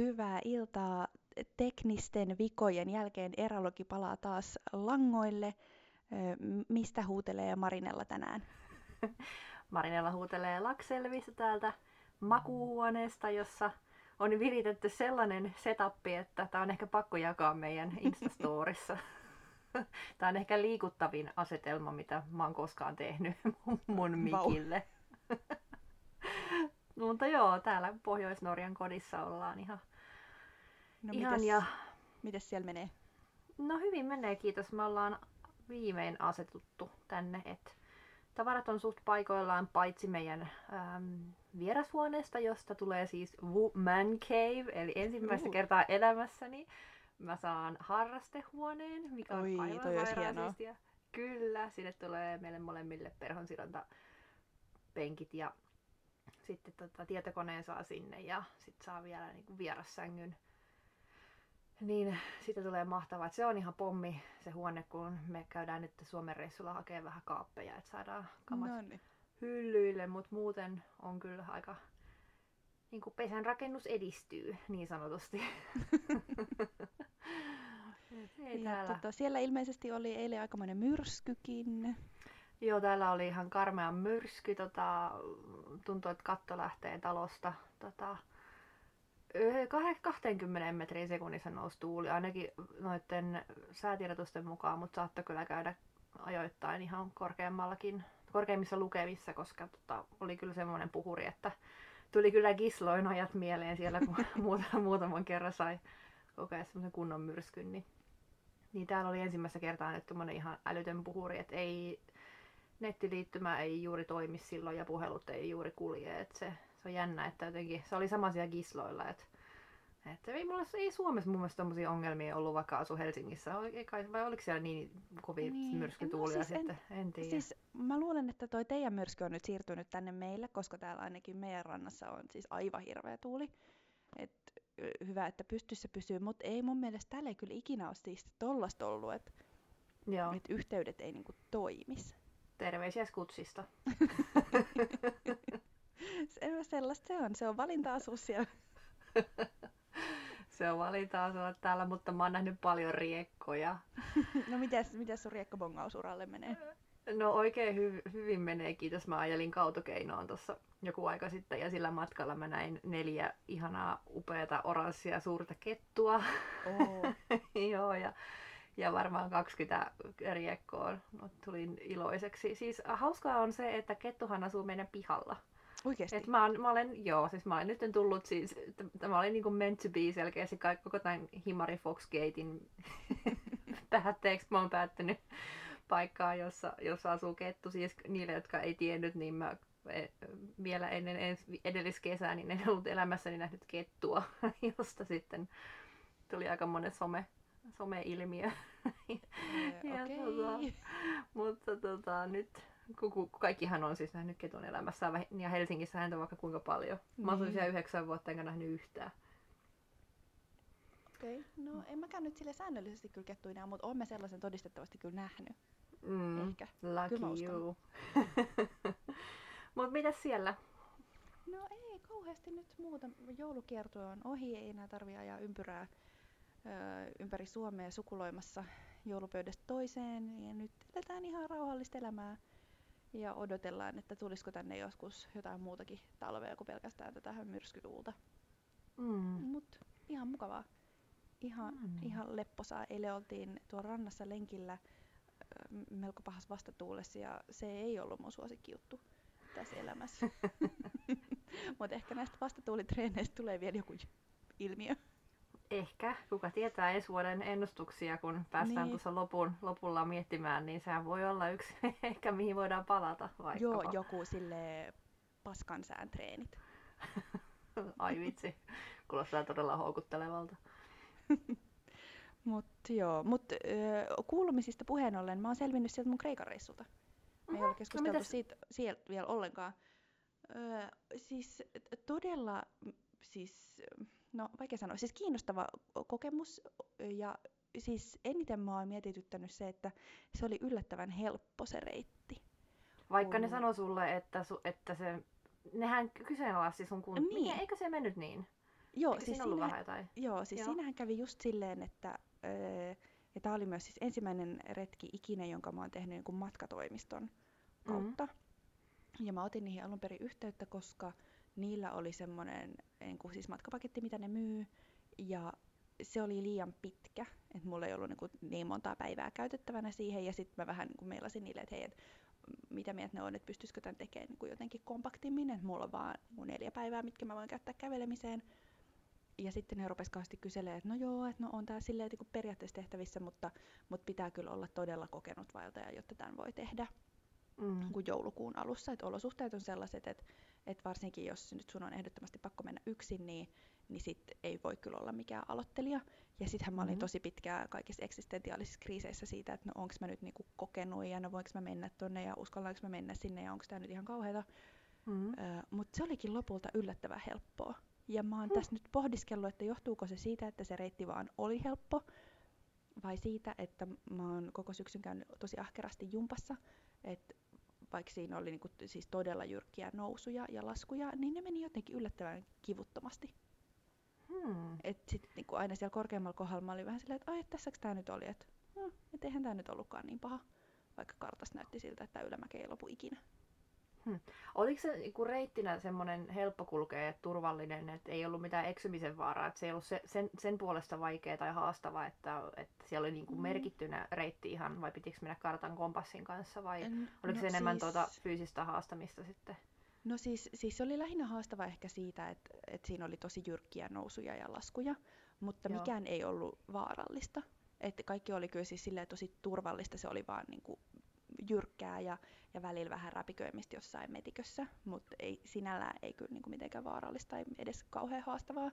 hyvää iltaa. Teknisten vikojen jälkeen Eralogi palaa taas langoille. Mistä huutelee Marinella tänään? Marinella huutelee Lakselvistä täältä makuuhuoneesta, jossa on viritetty sellainen setup, että tämä on ehkä pakko jakaa meidän Instastorissa. Tämä on ehkä liikuttavin asetelma, mitä mä oon koskaan tehnyt mun mikille. Mutta joo, täällä Pohjois-Norjan kodissa ollaan ihan, no, ihan mites, ja... Mites siellä menee? No hyvin menee, kiitos. Me ollaan viimein asetuttu tänne, että tavarat on suht paikoillaan paitsi meidän äm, vierashuoneesta, josta tulee siis Man Cave, eli ensimmäistä uh. kertaa elämässäni mä saan harrastehuoneen, mikä on Oi, aivan sairaan Kyllä, sinne tulee meille molemmille perhonsidonta penkit ja sitten tota, tietokoneen saa sinne ja sitten saa vielä niin kuin vierassängyn. Niin sitten tulee mahtavaa, että se on ihan pommi se huone, kun me käydään nyt Suomen reissulla hakemaan vähän kaappeja, että saadaan kamat Noniin. hyllyille, mutta muuten on kyllä aika niin kuin pesän rakennus edistyy niin sanotusti. Ei ja täällä. Tota, siellä ilmeisesti oli eilen aikamoinen myrskykin. Joo, täällä oli ihan karmea myrsky. Tota, tuntuu, että katto lähtee talosta. Tota, 20 metriin sekunnissa nousi tuuli, ainakin noiden säätiedotusten mukaan, mutta saattoi kyllä käydä ajoittain ihan korkeammallakin, korkeimmissa lukemissa, koska tota, oli kyllä semmoinen puhuri, että tuli kyllä Gisloin ajat mieleen siellä, kun muutaman kerran sai kokea semmoisen kunnon myrskyn. Niin, niin täällä oli ensimmäistä kertaa nyt ihan älytön puhuri, että ei nettiliittymä ei juuri toimi silloin ja puhelut ei juuri kulje. Et se, se on jännä, että jotenkin se oli sama siellä Gisloilla, että että ei, mulla, ei Suomessa mun mielestä tommosia ongelmia ollut, vaikka asu Helsingissä. Ei kai, vai oliko siellä niin kovin niin. myrskytuulia no, siis sitten? En, en tiedä. Siis mä luulen, että toi teidän myrsky on nyt siirtynyt tänne meille, koska täällä ainakin meidän rannassa on siis aivan hirveä tuuli. Et, hyvä, että pystyssä pysyy, mutta ei mun mielestä täällä ei kyllä ikinä ole siis tollasta ollut, että et yhteydet ei niinku toimisi. Terveisiä Skutsista. se, sellaista se on. Se on valinta-asua siellä. se on valinta asua täällä, mutta mä oon nähnyt paljon riekkoja. no mitäs, mitäs sun riekkobongausuralle menee? No oikein hy- hyvin menee, kiitos. Mä ajelin kautokeinoon tuossa joku aika sitten ja sillä matkalla mä näin neljä ihanaa upeata oranssia suurta kettua. Oh. Joo, ja ja varmaan 20 riekkoa no, tulin iloiseksi. Siis hauskaa on se, että kettuhan asuu meidän pihalla. Oikeesti? Et mä, oon, mä olen, joo, siis mä olen nyt tullut siis, tämä oli niinku meant to be selkeästi koko tämän Himari Foxgatein päätteeksi. Mä oon päättänyt paikkaa, jossa, jossa asuu kettu. Siis niille, jotka ei tiennyt, niin mä e, vielä ennen edelliskesää, niin en ollut elämässäni nähnyt kettua, josta sitten tuli aika monen some some-ilmiö. okay. tota, mutta tota, nyt kun kaikkihan on siis nähnyt ketun elämässä ja Helsingissä häntä vaikka kuinka paljon. Mä asun niin. siellä yhdeksän vuotta enkä nähnyt yhtään. Okei, okay. no en mäkään nyt sille säännöllisesti kyllä kettuina, mutta oon sellaisen todistettavasti kyllä nähnyt. Mm, Ehkä. Lucky you. Mutta mitäs siellä? No ei kauheasti nyt muuta. Joulukierto on ohi, ei enää tarvi ajaa ympyrää ympäri Suomea sukuloimassa joulupöydästä toiseen. Ja nyt eletään ihan rauhallista elämää ja odotellaan, että tulisiko tänne joskus jotain muutakin talvea kuin pelkästään tätä myrskytuulta. Mm. Mutta ihan mukavaa. Ihan, mm. ihan lepposaa. Eilen oltiin tuolla rannassa lenkillä melko pahassa vastatuulessa ja se ei ollut mun suosikkijuttu tässä elämässä. Mutta ehkä näistä vastatuulitreeneistä tulee vielä joku ilmiö. Ehkä, kuka tietää ensi vuoden ennustuksia, kun päästään niin. tuossa lopun, lopulla miettimään, niin sehän voi olla yksi ehkä mihin voidaan palata vaikka. Joo, joku sille paskan sään treenit. Ai vitsi, kuulostaa todella houkuttelevalta. Mutta joo, mut, kuulumisista puheen ollen, mä oon selvinnyt sieltä mun Kreikan reissulta. Me ei ole keskusteltu no, siitä, siitä vielä ollenkaan. Ö, siis todella, siis no vaikea sanoa, siis kiinnostava kokemus ja siis eniten mä oon mietityttänyt se, että se oli yllättävän helppo se reitti. Vaikka kun... ne sanoi sulle, että, su, että se, nehän kyseenalaisti sun kun... Niin. Eikö se mennyt niin? Joo, Eikö siis siinä ollut vähän jotain? joo, siis Joo. siinähän kävi just silleen, että öö, ja tämä oli myös siis ensimmäinen retki ikinä, jonka mä oon tehnyt niin kuin matkatoimiston Mhm. kautta. Ja mä otin niihin alun perin yhteyttä, koska niillä oli semmoinen niin kuin siis matkapaketti, mitä ne myy. Ja se oli liian pitkä, että mulla ei ollut niin, kuin niin montaa päivää käytettävänä siihen. Ja sitten mä vähän niin kuin meilasin niille, että hei, et mitä mieltä ne on, että pystyisikö tämän tekemään niin kuin jotenkin kompaktimmin, että mulla on vaan niin kuin neljä päivää, mitkä mä voin käyttää kävelemiseen. Ja sitten ne rupesi kauheasti kyselemään, että no joo, että no on tää silleen niin kuin periaatteessa tehtävissä, mutta, mutta pitää kyllä olla todella kokenut vaeltaja, jotta tämän voi tehdä Mm. niin kuin joulukuun alussa. Että olosuhteet on sellaiset, että, että varsinkin jos nyt sun on ehdottomasti pakko mennä yksin, niin, niin sit ei voi kyllä olla mikään aloittelija. Ja sittenhän mä olin Mhm. tosi pitkään kaikissa eksistentiaalisissa kriiseissä siitä, että no onko mä nyt niinku kokenut ja no voinko mä mennä tonne ja uskallanko mä mennä sinne ja onko tämä nyt ihan kauheata. Mm. Öö, Mutta se olikin lopulta yllättävän helppoa. Ja mä oon Hmm. tässä nyt pohdiskellut, että johtuuko se siitä, että se reitti vaan oli helppo, vai siitä, että mä oon koko syksyn käynyt tosi ahkerasti jumpassa, että vaikka siinä oli niinku t- siis todella jyrkkiä nousuja ja laskuja, niin ne meni jotenkin yllättävän kivuttomasti. Hmm. Et sit niinku aina siellä korkeammalla kohdalla mä olin vähän silleen, että ai, et tässäks tää nyt oli, että no, et eihän tää nyt ollutkaan niin paha, vaikka kartasta näytti siltä, että tää ylämäki ei lopu ikinä. Oliko se niinku reittinä semmoinen helppo kulkea ja turvallinen, että ei ollut mitään eksymisen vaaraa, että se ei ollut se, sen, sen puolesta vaikea tai haastava, että, että siellä oli niinku Mm. merkittynä reitti ihan, vai pitikö mennä kartan kompassin kanssa, vai En- oliko no se enemmän siis- tuota fyysistä haastamista sitten? No siis, siis se oli lähinnä haastava ehkä siitä, että, että siinä oli tosi jyrkkiä nousuja ja laskuja, mutta Joo. mikään ei ollut vaarallista. Että kaikki oli kyllä siis tosi turvallista, se oli vaan niinku jyrkkää ja, ja välillä vähän räpiköimistä jossain metikössä, mutta ei, sinällään ei kyllä niinku mitenkään vaarallista tai edes kauhean haastavaa.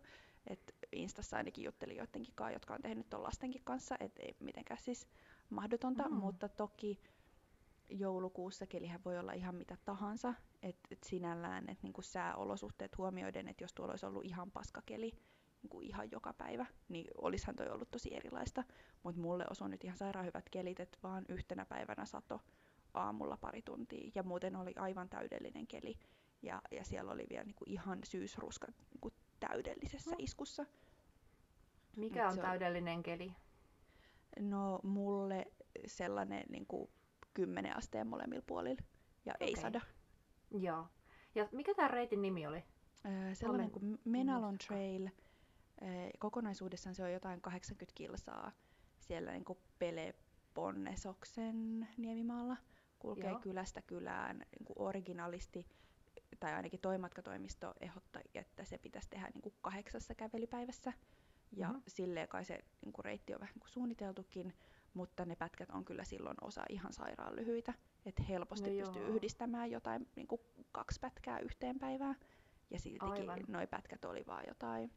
Et Instassa ainakin juttelin joidenkin kanssa, jotka on tehnyt ton lastenkin kanssa, että ei mitenkään siis mahdotonta, Mm. mutta toki joulukuussa kelihän voi olla ihan mitä tahansa, että et sinällään, että niinku sääolosuhteet huomioiden, että jos tuolla olisi ollut ihan paskakeli niinku ihan joka päivä, niin olisihan toi ollut tosi erilaista, mutta mulle osui nyt ihan sairaan hyvät kelit, että vaan yhtenä päivänä sato aamulla pari tuntia ja muuten oli aivan täydellinen keli ja, ja siellä oli vielä niinku ihan syysruska niinku täydellisessä Mm. iskussa. Mikä Mut on on- täydellinen keli? No mulle sellainen niinku 10 asteen molemmilla puolilla ja ei Okei. sada. Joo. Ja mikä tämä reitin nimi oli? Öö, sellainen men- kuin Menalon. Trail. Öö, kokonaisuudessaan se on jotain 80 kilsaa siellä niin kuin Peloponnnesoksen niemimaalla. Kulkee Joo. kylästä kylään niin kuin originaalisti, tai ainakin toi matkatoimisto ehdotti, että se pitäisi tehdä niin kuin kahdeksassa kävelypäivässä. Ja Mhm. silleen kai se niin kuin reitti on vähän niin kuin suunniteltukin, mutta ne pätkät on kyllä silloin osa ihan sairaan lyhyitä. Että helposti No pystyy joo. yhdistämään jotain niin kuin kaksi pätkää yhteen päivään. Ja siltikin noi pätkät oli vaan jotain,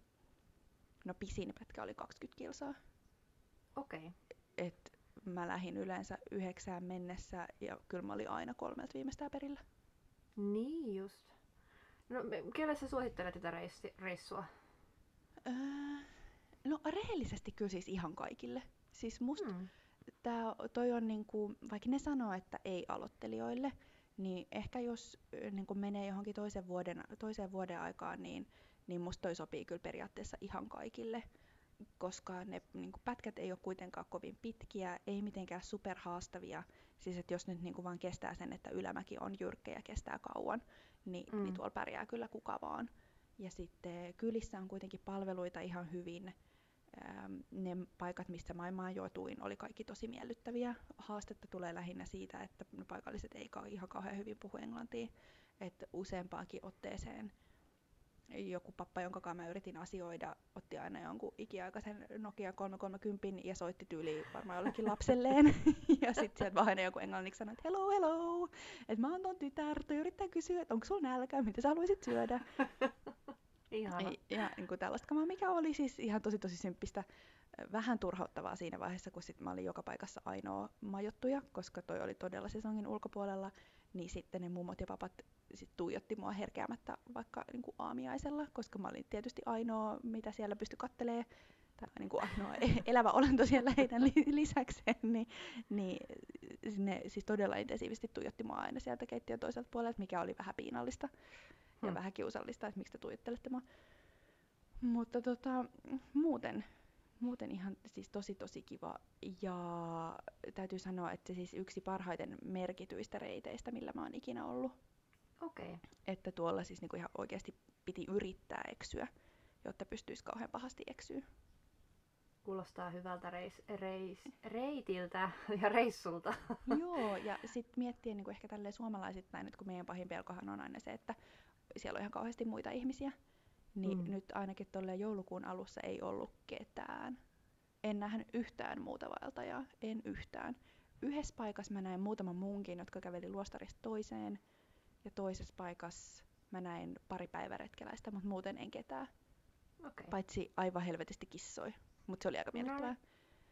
no pisin pätkä oli 20 kilsaa. Okei. Okay. Et mä lähdin yleensä yhdeksään mennessä ja kyllä mä olin aina kolmelta viimeistään perillä. Niin just. No, kelle sä suosittelet tätä reissi, reissua? Öö, no rehellisesti kyllä siis ihan kaikille. Siis musta Hmm. tää, toi on niinku, vaikka ne sanoo, että ei aloittelijoille, niin ehkä jos niinku menee johonkin toisen vuoden, toiseen vuoden aikaan, niin, niin musta toi sopii kyllä periaatteessa ihan kaikille, koska ne niinku, pätkät ei ole kuitenkaan kovin pitkiä, ei mitenkään superhaastavia. Siis että jos nyt niinku vaan kestää sen, että ylämäki on jyrkkä ja kestää kauan, niin, Mm. niin tuolla pärjää kyllä kuka vaan. Ja sitten kylissä on kuitenkin palveluita ihan hyvin. Ne paikat, mistä mä majoituin, oli kaikki tosi miellyttäviä. Haastetta tulee lähinnä siitä, että paikalliset ei ihan kauhean hyvin puhu englantia. Että useampaankin otteeseen joku pappa, jonka kanssa mä yritin asioida, otti aina jonkun ikiaikaisen Nokia 330 ja soitti tyyliin varmaan jollekin lapselleen. ja sitten sieltä vaan aina joku englanniksi sanoi, että hello, hello, että mä oon ton tytär, toi yrittää kysyä, että onko sulla nälkä, mitä sä haluaisit syödä. Ihana. Ei- Ja niin kuin tällaista kamaa, mikä oli siis ihan tosi tosi symppistä. Vähän turhauttavaa siinä vaiheessa, kun sit mä olin joka paikassa ainoa majottuja, koska toi oli todella sesongin ulkopuolella, niin sitten ne mummot ja papat sit tuijotti mua herkeämättä vaikka niin kuin aamiaisella, koska mä olin tietysti ainoa, mitä siellä pystyi kattelee, tai niin kuin ainoa e- elävä olento siellä heidän li- lisäkseen, niin, niin ne siis todella intensiivisesti tuijotti mua aina sieltä keittiön toiselta puolelta, mikä oli vähän piinallista ja Hmm. vähän kiusallista, että miksi te tuijottelette mua. Mutta tota, muuten, muuten ihan siis tosi tosi kiva. Ja täytyy sanoa, että se siis yksi parhaiten merkityistä reiteistä, millä mä oon ikinä ollut. Okei. Okay. Että tuolla siis niinku ihan oikeasti piti yrittää eksyä, jotta pystyisi kauhean pahasti eksyä. Kuulostaa hyvältä reis, reis, reitiltä ja reissulta. Joo, ja sitten miettiä niin ehkä tälleen suomalaisittain, että kun meidän pahin pelkohan on aina se, että siellä on ihan kauheasti muita ihmisiä, niin mm. nyt ainakin tuolle joulukuun alussa ei ollut ketään. En nähnyt yhtään muuta vaeltajaa, en yhtään. Yhdessä paikassa mä näin muutaman muunkin, jotka käveli luostarista toiseen, ja toisessa paikassa mä näin pari päiväretkeläistä, mutta muuten en ketään. Okay. Paitsi aivan helvetisti kissoi, mutta se oli aika miellyttävää.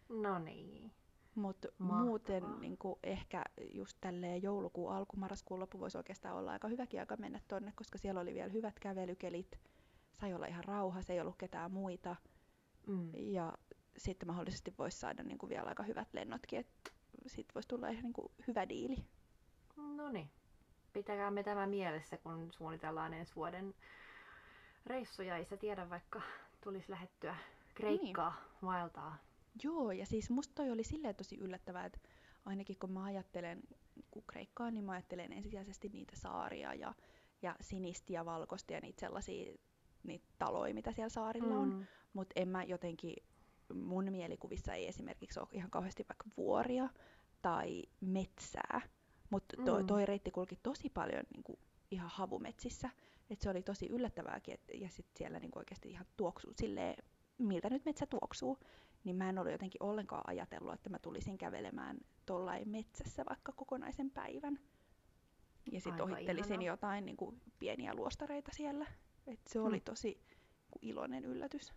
No niin. Mutta muuten niin ehkä just tälleen joulukuun alku, marraskuun loppu voisi oikeastaan olla aika hyväkin aika mennä tonne, koska siellä oli vielä hyvät kävelykelit. Sai olla ihan rauha, ei ollut ketään muita. Mm. Ja sitten mahdollisesti voisi saada niin kuin vielä aika hyvät lennotkin, että sitten voisi tulla ihan niin kuin hyvä diili. No niin. Pitäkää me tämä mielessä, kun suunnitellaan ensi vuoden reissuja. Ei se tiedä, vaikka tulisi lähettyä Kreikkaa niin. vaeltaa. Joo, ja siis musta toi oli silleen tosi yllättävää, että ainakin kun mä ajattelen kun Kreikkaa, niin mä ajattelen ensisijaisesti niitä saaria ja, ja sinistä ja valkoista ja niitä sellaisia niitä taloja, mitä siellä saarilla on. Mm. Mutta en mä jotenkin, mun mielikuvissa ei esimerkiksi ole ihan kauheasti vaikka vuoria tai metsää. Mutta to, mm. toi reitti kulki tosi paljon niin kuin, ihan havumetsissä. Et se oli tosi yllättävääkin, et, ja sitten siellä niin oikeasti ihan tuoksuu silleen, miltä nyt metsä tuoksuu. Niin mä en ollut jotenkin ollenkaan ajatellut, että mä tulisin kävelemään tuollain metsässä vaikka kokonaisen päivän. Ja sitten ohittelisin ihanaa. jotain niin kuin, pieniä luostareita siellä. Et se hmm. oli tosi niin iloinen yllätys.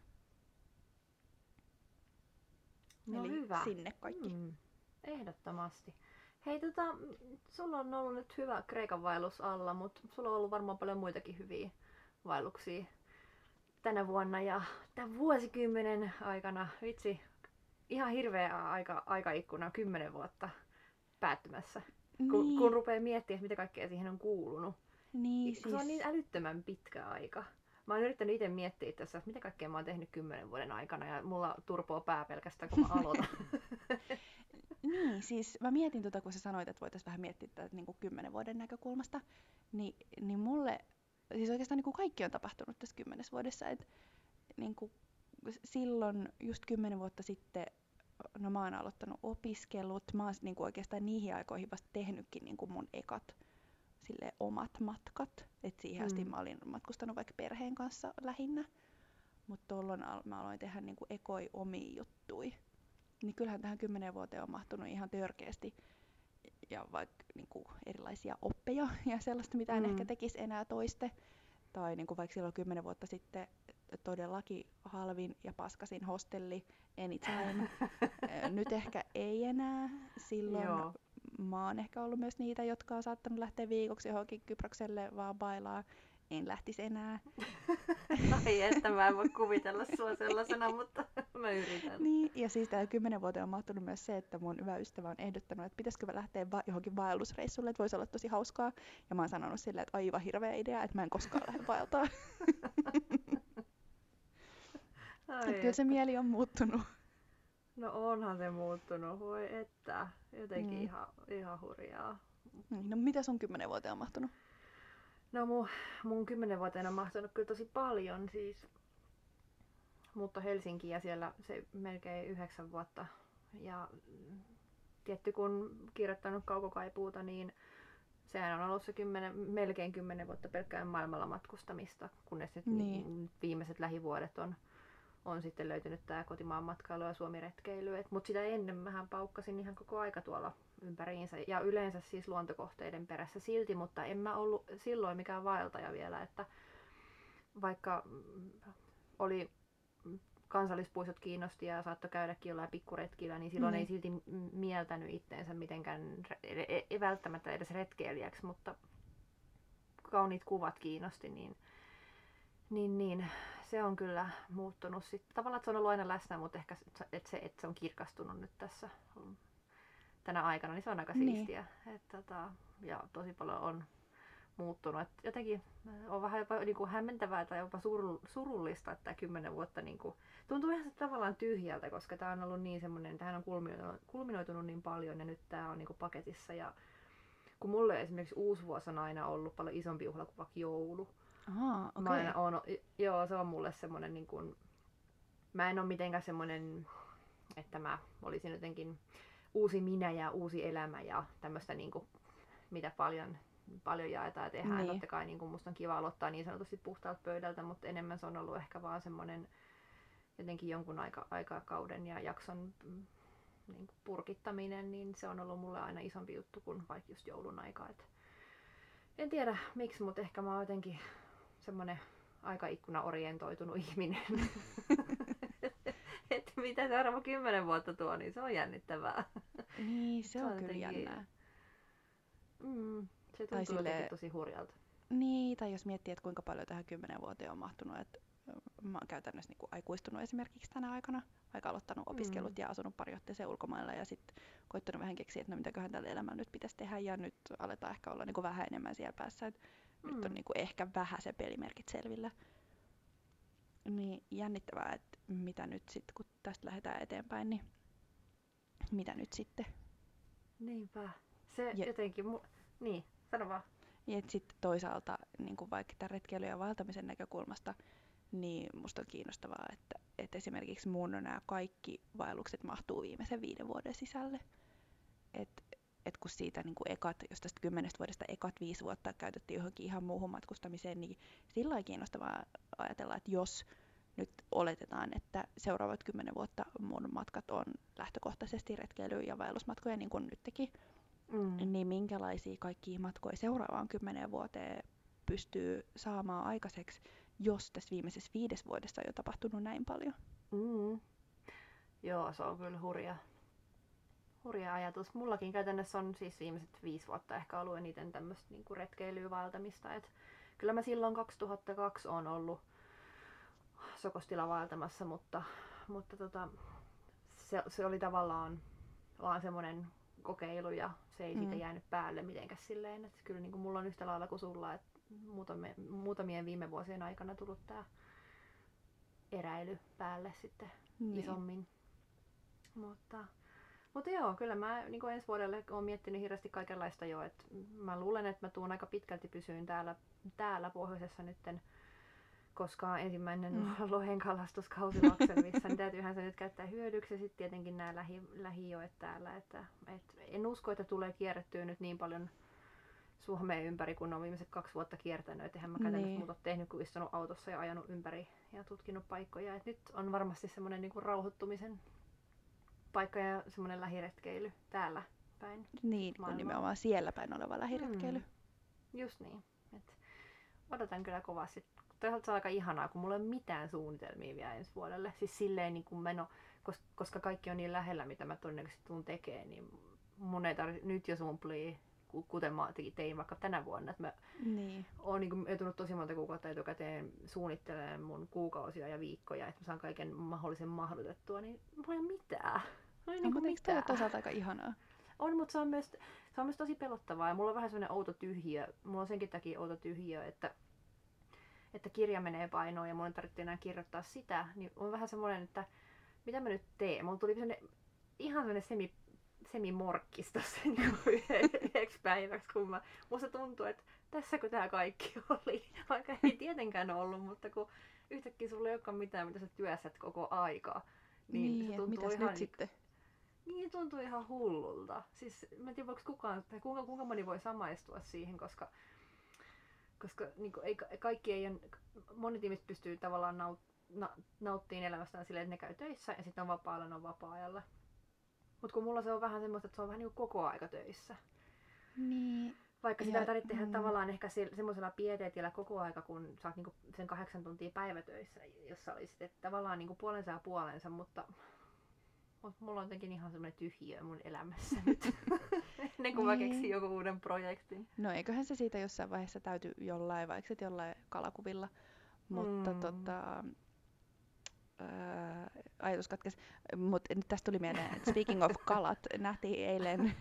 No Eli hyvä. sinne kaikki. Mm. Ehdottomasti. Hei, tota, sulla on ollut nyt hyvä Kreikan vaellus alla, mutta sulla on ollut varmaan paljon muitakin hyviä vaelluksia tänä vuonna ja tämän vuosikymmenen aikana. Vitsi, ihan hirveä aika, aikaikkuna, kymmenen vuotta päättymässä. Niin. Kun, kun rupeaa miettimään, mitä kaikkea siihen on kuulunut. Niin, se siis... on niin älyttömän pitkä aika. Mä oon yrittänyt itse miettiä tässä, että mitä kaikkea mä oon tehnyt kymmenen vuoden aikana ja mulla turpoo pää pelkästään, kun mä aloitan. Niin, siis mä mietin tota, kun sä sanoit, että voitaisiin vähän miettiä tätä niin kymmenen vuoden näkökulmasta, niin, niin mulle, siis oikeastaan niin kuin kaikki on tapahtunut tässä kymmenes vuodessa, että niin kuin silloin just kymmenen vuotta sitten, no mä oon aloittanut opiskelut, mä oon niin kuin oikeastaan niihin aikoihin vasta tehnytkin niin kuin mun ekat sille omat matkat, että siihen asti mm. mä olin matkustanut vaikka perheen kanssa lähinnä, mutta tuolloin mä aloin tehdä niin kuin ekoi omia juttui niin kyllähän tähän kymmenen vuoteen on mahtunut ihan törkeästi ja vaikka niin kuin erilaisia oppeja ja sellaista, mitä en mm. ehkä tekisi enää toiste. Tai niin kuin vaikka silloin kymmenen vuotta sitten todellakin halvin ja paskasin hostelli anytime. Nyt ehkä ei enää. Silloin Joo. Mä oon ehkä ollut myös niitä, jotka on saattanut lähteä viikoksi johonkin Kyprokselle vaan bailaa en lähtisi enää. Ai että mä en voi kuvitella sua sellaisena, mutta mä yritän. Niin, ja siis täällä kymmenen vuoteen on mahtunut myös se, että mun hyvä ystävä on ehdottanut, että pitäisikö mä lähteä va- johonkin vaellusreissulle, että voisi olla tosi hauskaa. Ja mä oon sanonut silleen, että aivan hirveä idea, että mä en koskaan lähde vaeltaa. Ai kyllä se mieli on muuttunut. No onhan se muuttunut, voi että. Jotenkin mm. ihan, ihan hurjaa. Niin, no mitä sun kymmenen vuoteen on mahtunut? No mun, mun kymmenenvuotiaana on mahtunut kyllä tosi paljon siis. Mutta Helsinki ja siellä se melkein yhdeksän vuotta. Ja tietty kun kirjoittanut kaukokaipuuta, niin sehän on ollut se kymmenen, melkein kymmenen vuotta pelkkään maailmalla matkustamista, kunnes nyt niin. viimeiset lähivuodet on, on sitten löytynyt tämä kotimaan matkailu ja Suomi-retkeily. Mutta sitä ennen mähän paukkasin ihan koko aika tuolla ympäriinsä ja yleensä siis luontokohteiden perässä silti, mutta en mä ollut silloin mikään vaeltaja vielä, että vaikka oli kansallispuistot kiinnosti ja saattoi käydäkin jollain pikkuretkillä, niin silloin mm. ei silti mieltänyt itteensä mitenkään, ei, ei välttämättä edes retkeilijäksi, mutta kauniit kuvat kiinnosti, niin, niin, niin se on kyllä muuttunut. Sitten, tavallaan että se on ollut aina läsnä, mutta ehkä että se, että se on kirkastunut nyt tässä tänä aikana, niin se on aika niin. siistiä. Et, tota, ja tosi paljon on muuttunut. Et jotenkin äh, on vähän jopa niin kuin hämmentävää tai jopa surullista, että tämä kymmenen vuotta niin kuin, tuntuu ihan se tavallaan tyhjältä, koska tämä on ollut niin semmoinen, tähän on kulminoitunut, kulminoitunut niin paljon ja nyt tämä on niin kuin paketissa. Ja kun mulle esimerkiksi uusi vuosi on aina ollut paljon isompi juhla kuin vaikka joulu. Aha, okay. Mä aina on, joo, se on mulle semmoinen niin kuin, mä en ole mitenkään semmoinen, että mä olisin jotenkin uusi minä ja uusi elämä ja tämmöistä niin kuin, mitä paljon, paljon jaetaan ja tehdään. Niin. Totta kai niin kuin musta on kiva aloittaa niin sanotusti puhtaalta pöydältä, mutta enemmän se on ollut ehkä vaan semmoinen jotenkin jonkun aika, aikakauden ja jakson mm, niin kuin purkittaminen, niin se on ollut mulle aina isompi juttu kuin vaikka just joulun aika. Et en tiedä miksi, mutta ehkä mä oon jotenkin semmoinen aikaikkuna orientoitunut ihminen. että mitä seuraava kymmenen vuotta tuo, niin se on jännittävää. Niin, se, se on, on kyllä jotenkin... jännää. Mm, se tuntuu sille... tosi hurjalta. Niin, tai jos miettii, että kuinka paljon tähän kymmenen vuoteen on mahtunut, että mä oon käytännössä niin kuin aikuistunut esimerkiksi tänä aikana, vaikka aloittanut opiskelut mm. ja asunut pari otteeseen ulkomailla ja sitten koittanut vähän keksiä, että no mitäköhän tällä elämällä nyt pitäisi tehdä ja nyt aletaan ehkä olla niin kuin vähän enemmän siellä päässä, että mm. nyt on mm. niin kuin ehkä vähän se pelimerkit selvillä. Niin jännittävää, että mitä nyt sitten, kun tästä lähdetään eteenpäin, niin mitä nyt sitten. Niinpä. Se ja, jotenkin, mu- niin, sano vaan. Ja sitten toisaalta niin kuin vaikka tämän retkeilyn ja vaeltamisen näkökulmasta, niin musta on kiinnostavaa, että, että esimerkiksi mun nämä kaikki vaellukset mahtuu viimeisen viiden vuoden sisälle. Et, et kun siitä niin kuin ekat, jos tästä kymmenestä vuodesta ekat viisi vuotta käytettiin johonkin ihan muuhun matkustamiseen, niin sillä on kiinnostavaa ajatella, että jos nyt oletetaan, että seuraavat kymmenen vuotta mun matkat on lähtökohtaisesti retkeily- ja vaellusmatkoja, niin kuin nytkin, mm. niin minkälaisia kaikkia matkoja seuraavaan kymmenen vuoteen pystyy saamaan aikaiseksi, jos tässä viimeisessä viides vuodessa on jo tapahtunut näin paljon. Mm. Joo, se on kyllä hurja, hurja ajatus. Mullakin käytännössä on siis viimeiset viisi vuotta ehkä ollut eniten tämmöistä niinku retkeilyä vaeltamista. Et kyllä mä silloin 2002 on ollut Sokostila vaeltamassa, mutta, mutta tota, se, se, oli tavallaan vaan semmoinen kokeilu ja se ei mm. siitä jäänyt päälle mitenkään silleen. Että kyllä niin kuin mulla on yhtä lailla kuin sulla, että muutamien, muutamien viime vuosien aikana tullut tämä eräily päälle sitten niin. isommin. Mutta, mutta joo, kyllä mä niin ensi vuodelle olen miettinyt hirveästi kaikenlaista jo. Et mä luulen, että mä tuun aika pitkälti pysyyn täällä, täällä pohjoisessa nytten koska ensimmäinen mm. lohen kalastuskausi Lakselmissa, niin täytyyhän se nyt käyttää hyödyksi. Ja sitten tietenkin nämä lähi, lähijoet täällä. Että, et en usko, että tulee kierrettyä nyt niin paljon Suomeen ympäri, kun on viimeiset kaksi vuotta kiertänyt. Että eihän mä käytännössä niin. muuta tehnyt, kun istunut autossa ja ajanut ympäri ja tutkinut paikkoja. Et nyt on varmasti semmoinen niinku rauhoittumisen paikka ja semmoinen lähiretkeily täällä päin. Niin, kun nimenomaan siellä päin oleva lähiretkeily. Mm. Just niin. Et odotan kyllä kovasti toisaalta se on aika ihanaa, kun mulla ei ole mitään suunnitelmia vielä ensi vuodelle. Siis silleen niin kuin meno, koska kaikki on niin lähellä, mitä mä todennäköisesti tuun tekemään, niin mun ei tarvitse nyt jo sumplia, kuten mä tein vaikka tänä vuonna. Että mä niin. oon niin joutunut tosi monta kuukautta etukäteen suunnittelemaan mun kuukausia ja viikkoja, että mä saan kaiken mahdollisen mahdotettua, niin mulla ei ole mitään. No, niin mutta eikö toi toisaalta aika ihanaa? On, mutta se on, myös, se on myös tosi pelottavaa ja mulla on vähän sellainen outo tyhjiö. Mulla on senkin takia outo tyhjiö, että että kirja menee painoon ja mun ei tarvitse enää kirjoittaa sitä, niin on vähän semmoinen, että mitä mä nyt teen. Mulla tuli sellainen, ihan sellainen semi, semimorkkis tossa niin yhdeksi päiväksi, kun mä, musta tuntuu, että tässäkö tämä kaikki oli, vaikka ei tietenkään ollut, mutta kun yhtäkkiä sulla ei olekaan mitään, mitä sä työsät koko aikaa, niin, niin se tuntuu ihan... nyt sitten? Niin, tuntuu ihan hullulta. Siis mä en tiedä, voiko kukaan, tai kuinka, kuinka moni voi samaistua siihen, koska koska niin kuin, ei, kaikki ei ole, monet ihmiset pystyy tavallaan naut, na, nauttimaan elämästään silleen, että ne käy töissä ja sitten on vapaalla, ne on vapaa-ajalla. Mutta kun mulla se on vähän semmoista, että se on vähän niin kuin koko aika töissä. Niin. Vaikka sitä ja, tarvitse tehdä mm. tavallaan ehkä semmoisella pieteetillä koko aika, kun sä oot niinku sen kahdeksan tuntia päivätöissä, jossa olisit että tavallaan niinku puolensa ja puolensa, mutta, mutta mulla on jotenkin ihan semmoinen tyhjiö mun elämässä nyt. ennen kuin niin. mä keksin joku uuden projektin. No eiköhän se siitä jossain vaiheessa täyty jollain, vaikka jollain kalakuvilla. Mutta mm. tota, ää, ajatus katkesi. Mutta nyt tästä tuli mieleen, että speaking of kalat, nähtiin eilen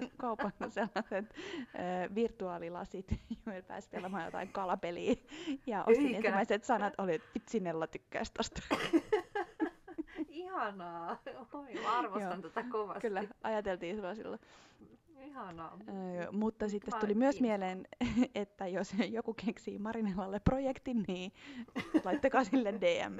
kaupan sellaiset ö, virtuaalilasit, joilla pääsi pelaamaan jotain kalapeliä. Ja ostin Eikä. ensimmäiset sanat oli, että vitsi Nella tykkäisi tosta. Ihanaa. Oi, mä arvostan Joo. tätä kovasti. Kyllä, ajateltiin sulla silloin. Ihanaa. Öö, mutta sitten tuli myös kiinnostaa. mieleen, että jos joku keksii Marinellalle projektin, niin laittakaa sille DM.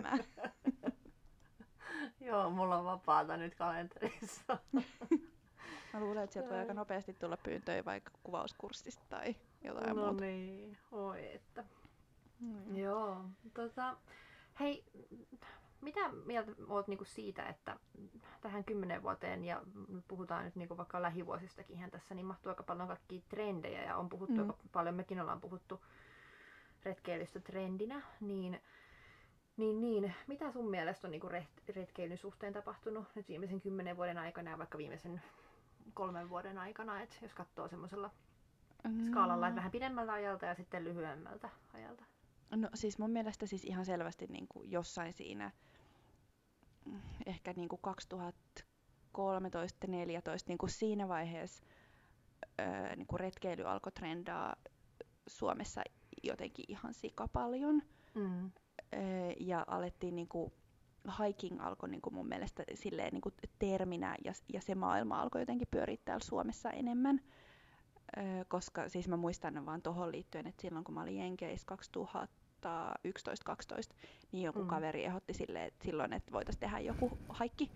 Joo, mulla on vapaata nyt kalenterissa. Mä luulen, että sieltä voi aika Ai. nopeasti tulla pyyntöjä vaikka kuvauskurssista tai jotain no muuta. niin, oi että. Mm. Joo, tota, hei, mitä mieltä oot niinku siitä, että tähän kymmenen vuoteen ja puhutaan nyt niinku vaikka lähivuosistakin ihan tässä, niin mahtuu aika paljon kaikkia trendejä ja on puhuttu Mm. aika paljon, mekin ollaan puhuttu retkeilystä trendinä, niin, niin, niin mitä sun mielestä on niinku ret- retkeilyn suhteen tapahtunut nyt viimeisen kymmenen vuoden aikana ja vaikka viimeisen kolmen vuoden aikana, että jos katsoo semmoisella skaalalla, että vähän pidemmältä ajalta ja sitten lyhyemmältä ajalta? No siis mun mielestä siis ihan selvästi niin kuin jossain siinä mm, ehkä niin kuin 2013-2014 niin kuin siinä vaiheessa öö, niin kuin retkeily alkoi trendaa Suomessa jotenkin ihan sikapaljon. Mm. Ja alettiin niin kuin, hiking alkoi niin kuin mun mielestä silleen niin kuin terminä ja, ja se maailma alkoi jotenkin pyöriä täällä Suomessa enemmän. Öö, koska siis mä muistan vaan tuohon liittyen, että silloin kun mä olin Jenkeissä 2011-2012, niin joku Mm. kaveri ehdotti silleen, että silloin, että voitaisiin tehdä joku haikki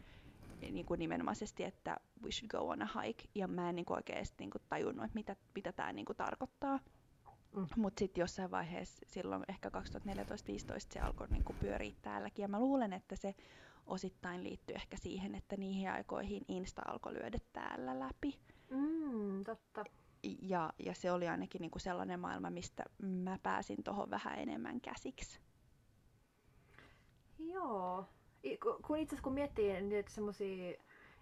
niin kuin nimenomaisesti, että we should go on a hike. Ja mä en niin kuin oikeasti niin kuin tajunnut, että mitä, mitä tämä niin kuin tarkoittaa. Mm. Mutta sitten jossain vaiheessa, silloin ehkä 2014-2015 se alkoi niinku pyöriä täälläkin. Ja mä luulen, että se osittain liittyy ehkä siihen, että niihin aikoihin Insta alkoi lyödä täällä läpi. Mm, totta. Ja, ja se oli ainakin niinku sellainen maailma, mistä mä pääsin tuohon vähän enemmän käsiksi. Joo. I- Kun itse asiassa kun miettii niitä semmoisia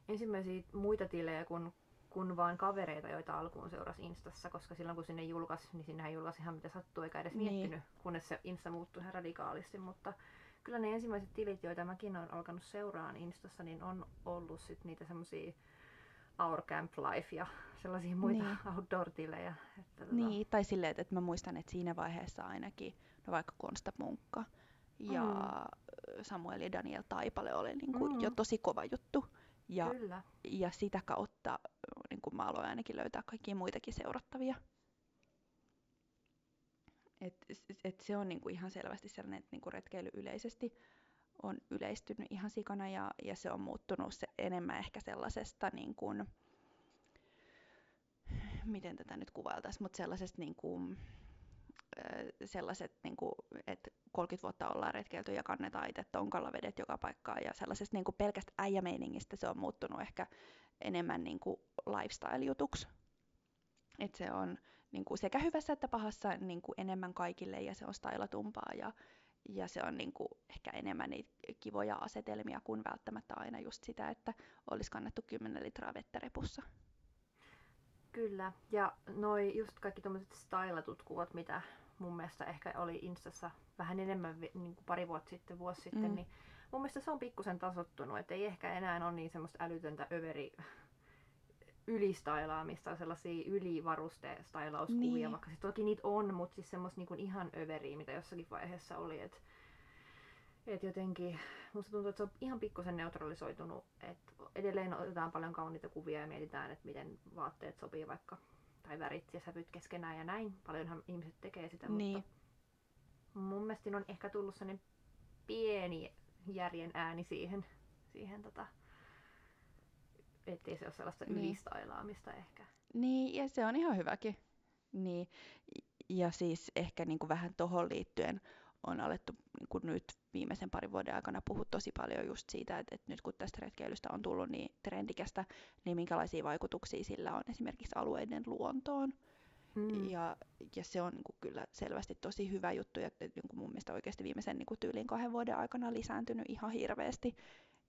ensimmäisiä muita tilejä kuin kun vaan kavereita, joita alkuun seurasi Instassa, koska silloin kun sinne julkaisi, niin sinnehän julkaisi ihan mitä sattuu, eikä edes Niin. miettinyt, kunnes se Insta muuttui ihan radikaalisti, mutta kyllä ne ensimmäiset tilit, joita mäkin olen alkanut seuraan Instassa, niin on ollut sit niitä semmoisia Our Camp Life ja sellaisia muita Niin. outdoor-tilejä. Että tota- Niin, tai silleen, että, että mä muistan, että siinä vaiheessa ainakin, no vaikka Konsta Munkka ja Mm. Samuel ja Daniel Taipale oli niinku Mm. jo tosi kova juttu. Ja Kyllä. ja sitä kautta niin kuin mä aloin ainakin löytää kaikkia muitakin seurattavia. Et, et se on niin kuin ihan selvästi sellainen, että niin kuin retkeily yleisesti on yleistynyt ihan sikana ja, ja se on muuttunut se enemmän ehkä sellaisesta, niin kuin, miten tätä nyt kuvailtaisiin, mutta sellaisesta niin kuin, sellaiset, niin kuin, että 30 vuotta ollaan retkeilty ja kannetaan itse tonkalla vedet joka paikkaan ja sellaisesta niin kuin pelkästä äijämeiningistä se on muuttunut ehkä enemmän niin kuin lifestyle-jutuksi. Et se on niin kuin sekä hyvässä että pahassa niin kuin enemmän kaikille ja se on stylatumpaa ja, ja se on niin kuin ehkä enemmän niitä kivoja asetelmia kuin välttämättä aina just sitä, että olisi kannettu 10 litraa vettä repussa. Kyllä, ja noi just kaikki tommoset stylatut kuvat, mitä mun mielestä ehkä oli Instassa vähän enemmän niin kuin pari vuotta sitten, vuosi sitten, Mm. niin mun mielestä se on pikkusen tasottunut, että ei ehkä enää ole niin semmoista älytöntä överi ylistailaamista, sellaisia ylivaruste-stailauskuvia, Niin. vaikka siis toki niitä on, mutta siis semmoista niin ihan överiä, mitä jossakin vaiheessa oli, että et jotenkin, musta tuntuu, että se on ihan pikkusen neutralisoitunut, että edelleen otetaan paljon kauniita kuvia ja mietitään, että miten vaatteet sopii vaikka, tai värit ja sävyt keskenään ja näin. Paljonhan ihmiset tekee sitä, Niin. mutta mun mielestä on ehkä tullut sellainen pieni järjen ääni siihen, siihen tota, ettei se ole sellaista Niin. ylistailaamista ehkä. Niin, ja se on ihan hyväkin. Niin. Ja siis ehkä niin kuin vähän tohon liittyen on alettu niin kuin nyt viimeisen parin vuoden aikana puhua tosi paljon just siitä, että, että nyt kun tästä retkeilystä on tullut niin trendikästä, niin minkälaisia vaikutuksia sillä on esimerkiksi alueiden luontoon. Mm. Ja, ja se on niin kuin kyllä selvästi tosi hyvä juttu, ja että niin kuin mun mielestä oikeasti viimeisen niin kuin tyyliin kahden vuoden aikana lisääntynyt ihan hirveästi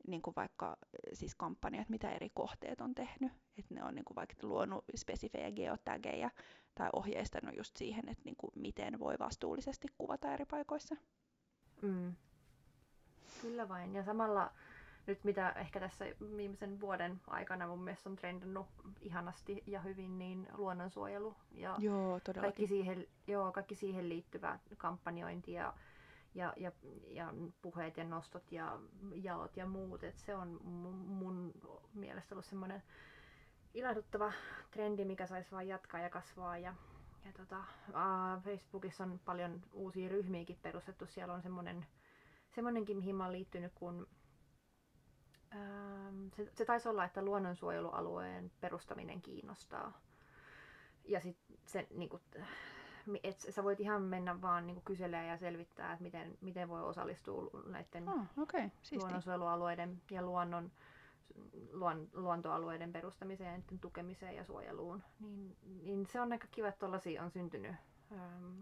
niin kuin vaikka eh, siis kampanjat, mitä eri kohteet on tehnyt. Että ne on niin kuin vaikka luonut spesifejä geotageja tai ohjeistanut just siihen, että niin kuin miten voi vastuullisesti kuvata eri paikoissa. Mm. Kyllä vain. Ja samalla nyt mitä ehkä tässä viimeisen vuoden aikana mun mielestä on trendannut ihanasti ja hyvin, niin luonnonsuojelu ja Joo, kaikki siihen, joo, kaikki siihen liittyvä kampanjointi ja, ja, ja, ja puheet ja nostot ja jaot ja muut. Et se on mun, mun mielestä ollut semmoinen ilahduttava trendi, mikä saisi vain jatkaa ja kasvaa. Ja, ja tota, uh, Facebookissa on paljon uusia ryhmiäkin perustettu. Siellä on semmoinen, semmoinenkin, oon liittynyt, kun uh, se, se taisi olla, että luonnonsuojelualueen perustaminen kiinnostaa. Ja sitten se, niin kuin, et sä voit ihan mennä vaan niin kyselemään ja selvittää, että miten, miten voi osallistua näiden oh, okay. luonnonsuojelualueiden ja luonnon luon, luontoalueiden perustamiseen, tukemiseen ja suojeluun, niin, niin se on aika kiva, että tuollaisia on syntynyt. Ähm,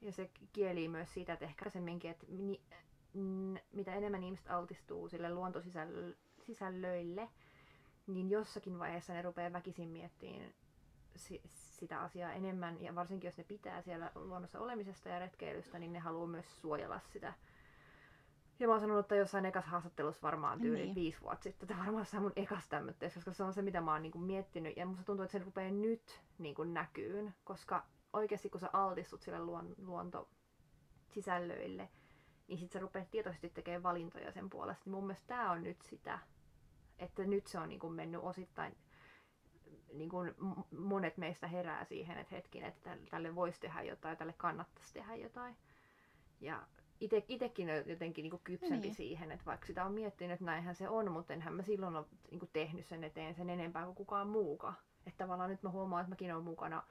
ja se kieli myös siitä, että ehkä semminkin, että ni, n, mitä enemmän ihmiset altistuu sille luontosisällöille, niin jossakin vaiheessa ne rupeaa väkisin miettimään si, sitä asiaa enemmän, ja varsinkin jos ne pitää siellä luonnossa olemisesta ja retkeilystä, niin ne haluaa myös suojella sitä ja mä oon sanonut, että jossain ekas haastattelussa varmaan tyyli niin. viisi vuotta sitten, että varmaan se mun ekas tämmöistä, koska se on se, mitä mä oon niinku miettinyt. Ja musta tuntuu, että se rupeaa nyt niinku näkyyn, koska oikeasti kun sä altistut sille luon, luonto sisällöille, niin sit sä rupeat tietoisesti tekemään valintoja sen puolesta. Niin mun mielestä tää on nyt sitä, että nyt se on niinku mennyt osittain niin kuin monet meistä herää siihen, että hetkin, että tälle voisi tehdä jotain, tälle kannattaisi tehdä jotain. Ja ite, itekin on jotenkin niin kypsempi niin. siihen, että vaikka sitä on miettinyt, että näinhän se on, mutta enhän mä silloin ole niin kuin tehnyt sen eteen sen enempää kuin kukaan muukaan. Että tavallaan nyt mä huomaan, että mäkin olen mukana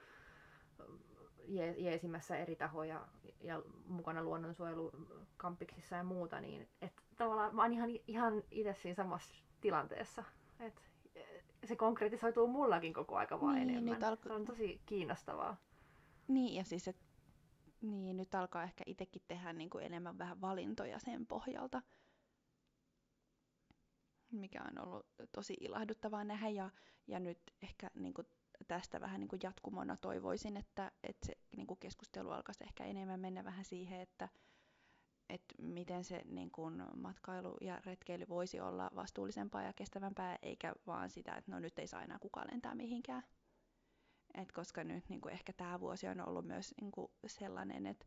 je- jeesimässä eri tahoja ja mukana luonnonsuojelukampiksissa ja muuta, niin että tavallaan mä oon ihan, ihan itse siinä samassa tilanteessa. Että se konkretisoituu mullakin koko aika vaan niin, enemmän. Alko... Se on tosi kiinnostavaa. Niin, ja siis, että niin, nyt alkaa ehkä itsekin tehdä niin kuin enemmän vähän valintoja sen pohjalta, mikä on ollut tosi ilahduttavaa nähdä. Ja, ja nyt ehkä niin kuin tästä vähän niin kuin jatkumona toivoisin, että, että se niin kuin keskustelu alkaisi ehkä enemmän mennä vähän siihen, että, että miten se niin kuin matkailu ja retkeily voisi olla vastuullisempaa ja kestävämpää, eikä vaan sitä, että no nyt ei saa enää kukaan lentää mihinkään. Et koska nyt niin kuin ehkä tämä vuosi on ollut myös niin kuin sellainen, että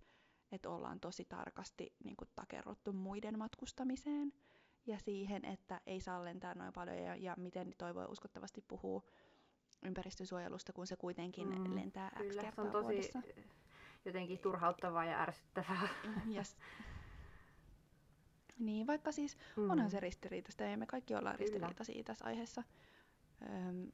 et ollaan tosi tarkasti niin kuin takerrottu muiden matkustamiseen ja siihen, että ei saa lentää noin paljon ja, ja miten toivoo uskottavasti puhuu ympäristösuojelusta, kun se kuitenkin mm, lentää kyllä, X kertaa se on tosi vuodessa. jotenkin turhauttavaa ja ärsyttävää. Yes. Niin, vaikka siis mm. onhan se ristiriitaista ja me kaikki ollaan ristiriitaisia tässä aiheessa. Öm,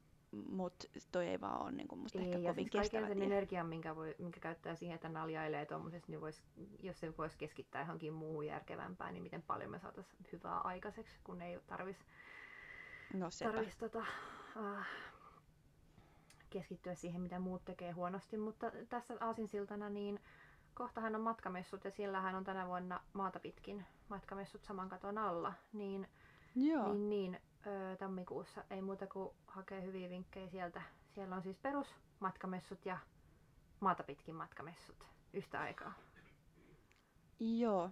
mutta toi ei vaan ole niin musta ei, ehkä ja kovin siis sen energian, minkä, voi, minkä käyttää siihen, että naljailee tuommoisesta, niin vois, jos se voisi keskittää johonkin muuhun järkevämpään, niin miten paljon me saataisiin hyvää aikaiseksi, kun ei tarvitsisi no, tarvis, tota, uh, keskittyä siihen, mitä muut tekee huonosti. Mutta tässä aasinsiltana, niin kohtahan on matkamessut ja siellähän on tänä vuonna maata pitkin matkamessut saman katon alla, niin, Joo. niin, niin öö, tammikuussa. Ei muuta kuin hakee hyviä vinkkejä sieltä. Siellä on siis perusmatkamessut ja maata pitkin matkamessut yhtä aikaa. Joo,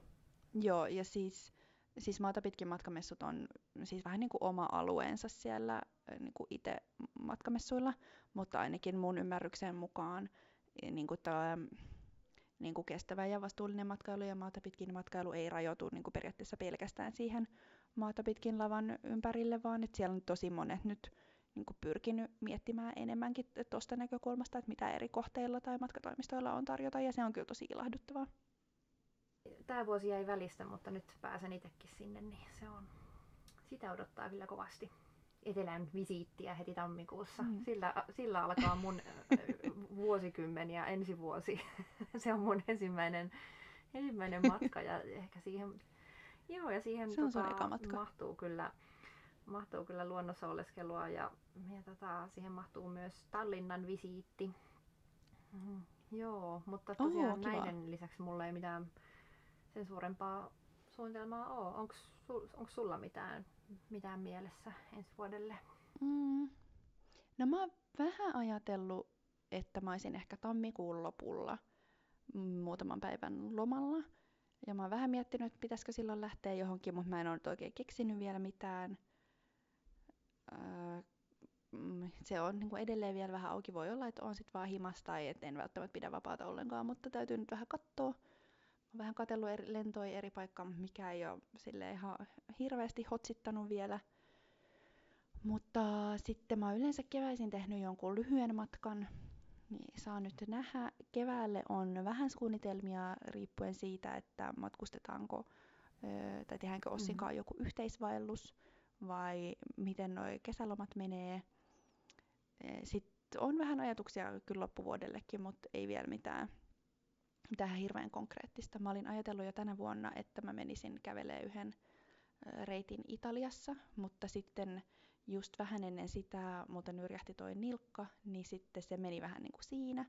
joo ja siis, siis maata pitkin matkamessut on siis vähän niin kuin oma alueensa siellä niin kuin itse matkamessuilla, mutta ainakin mun ymmärryksen mukaan niin kuin tämä niin kuin kestävä ja vastuullinen matkailu ja maata pitkin matkailu ei rajoitu niin kuin periaatteessa pelkästään siihen maata pitkin lavan ympärille, vaan että siellä on tosi monet nyt niin kuin pyrkinyt miettimään enemmänkin tuosta näkökulmasta, että mitä eri kohteilla tai matkatoimistoilla on tarjota, ja se on kyllä tosi ilahduttavaa. Tämä vuosi jäi välistä, mutta nyt pääsen itsekin sinne, niin se on, sitä odottaa kyllä kovasti. Etelän visiittiä heti tammikuussa. Mm. Sillä, sillä alkaa mun vuosikymmen ja ensi vuosi. se on mun ensimmäinen, ensimmäinen matka ja ehkä siihen Joo, ja siihen se on tota, matka. mahtuu kyllä mahtuu kyllä luonnossa oleskelua ja, ja tota, siihen mahtuu myös Tallinnan visiitti. Mm, joo, mutta tosiaan Oho, näiden lisäksi mulla ei mitään sen suurempaa suunnitelmaa ole. Onko sul, sulla mitään, mitään mielessä ensi vuodelle? Mm. No mä oon vähän ajatellut, että mä olisin ehkä tammikuun lopulla muutaman päivän lomalla Ja mä oon vähän miettinyt, että pitäisikö silloin lähteä johonkin, mutta mä en ole oikein keksinyt vielä mitään. Öö, mm, se on niin kuin edelleen vielä vähän auki. Voi olla, että on sitten vaan himasta tai että en välttämättä pidä vapaata ollenkaan, mutta täytyy nyt vähän katsoa. Vähän katsellut eri, lentoja eri paikkaa, mikä ei ole sille ihan hirveästi hotsittanut vielä. Mutta sitten mä oon yleensä keväisin tehnyt jonkun lyhyen matkan, niin saa nyt nähdä. Keväälle on vähän suunnitelmia riippuen siitä, että matkustetaanko tai tehdäänkö Ossinkaan mm. joku yhteisvaellus vai miten nuo kesälomat menee. Sitten on vähän ajatuksia kyllä loppuvuodellekin, mutta ei vielä mitään, mitään hirveän konkreettista. Mä olin ajatellut jo tänä vuonna, että mä menisin kävelee yhden reitin Italiassa, mutta sitten just vähän ennen sitä muuten nyrjähti toi nilkka, niin sitten se meni vähän niin kuin siinä,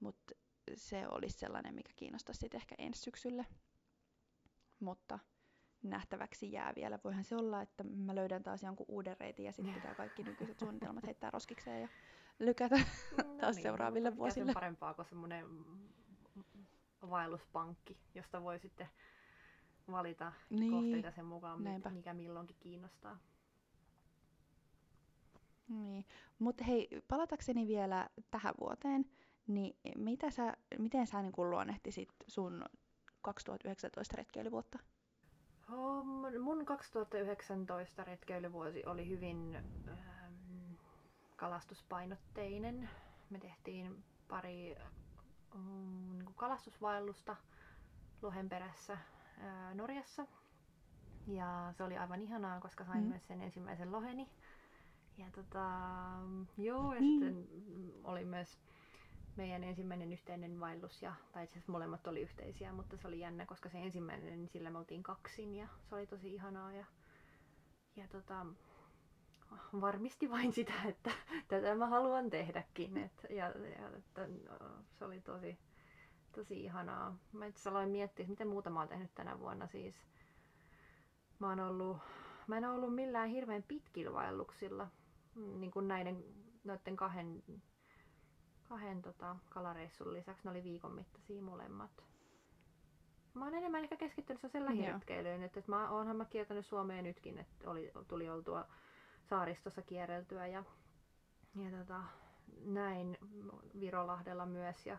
mutta se olisi sellainen, mikä kiinnostaisi sitten ehkä ensi syksylle. Mutta nähtäväksi jää vielä. Voihan se olla, että mä löydän taas jonkun uuden reitin ja sitten pitää kaikki nykyiset suunnitelmat heittää roskikseen ja lykätä no taas niin, seuraaville vuosille. Parempaa kuin semmoinen vaelluspankki, josta voi sitten valita niin, kohteita sen mukaan, näinpä. mikä milloinkin kiinnostaa. Niin. Mutta hei, palatakseni vielä tähän vuoteen, niin mitä sä, miten sä niin luonnehtisit sun 2019 retkeilyvuotta? Mun 2019 retkeilyvuosi oli hyvin ähm, kalastuspainotteinen. Me tehtiin pari ähm, niin kalastusvaellusta Lohenperässä äh, Norjassa. Ja se oli aivan ihanaa, koska sain mm. myös sen ensimmäisen loheni. Ja tota, joo, ja niin. sitten oli myös meidän ensimmäinen yhteinen vaellus, ja, tai itse asiassa molemmat oli yhteisiä, mutta se oli jännä, koska se ensimmäinen, niin sillä me oltiin kaksin, ja se oli tosi ihanaa, ja, ja tota, varmisti vain sitä, että tätä mä haluan tehdäkin, et, ja, ja että, no, se oli tosi, tosi ihanaa. Mä itse aloin miettiä, miten muuta mä oon tehnyt tänä vuonna, siis mä oon ollut, mä en ole ollut millään hirveän pitkillä vaelluksilla, niin kuin näiden noiden kahden, kahden tota, kalareissun lisäksi. Ne oli viikon mittaisia molemmat. Mä oon enemmän ehkä keskittynyt sellaiseen lähiretkeilyyn, että, että mä oonhan mä kiertänyt Suomeen nytkin, että oli, tuli oltua saaristossa kierreltyä ja, ja tota, näin Virolahdella myös ja,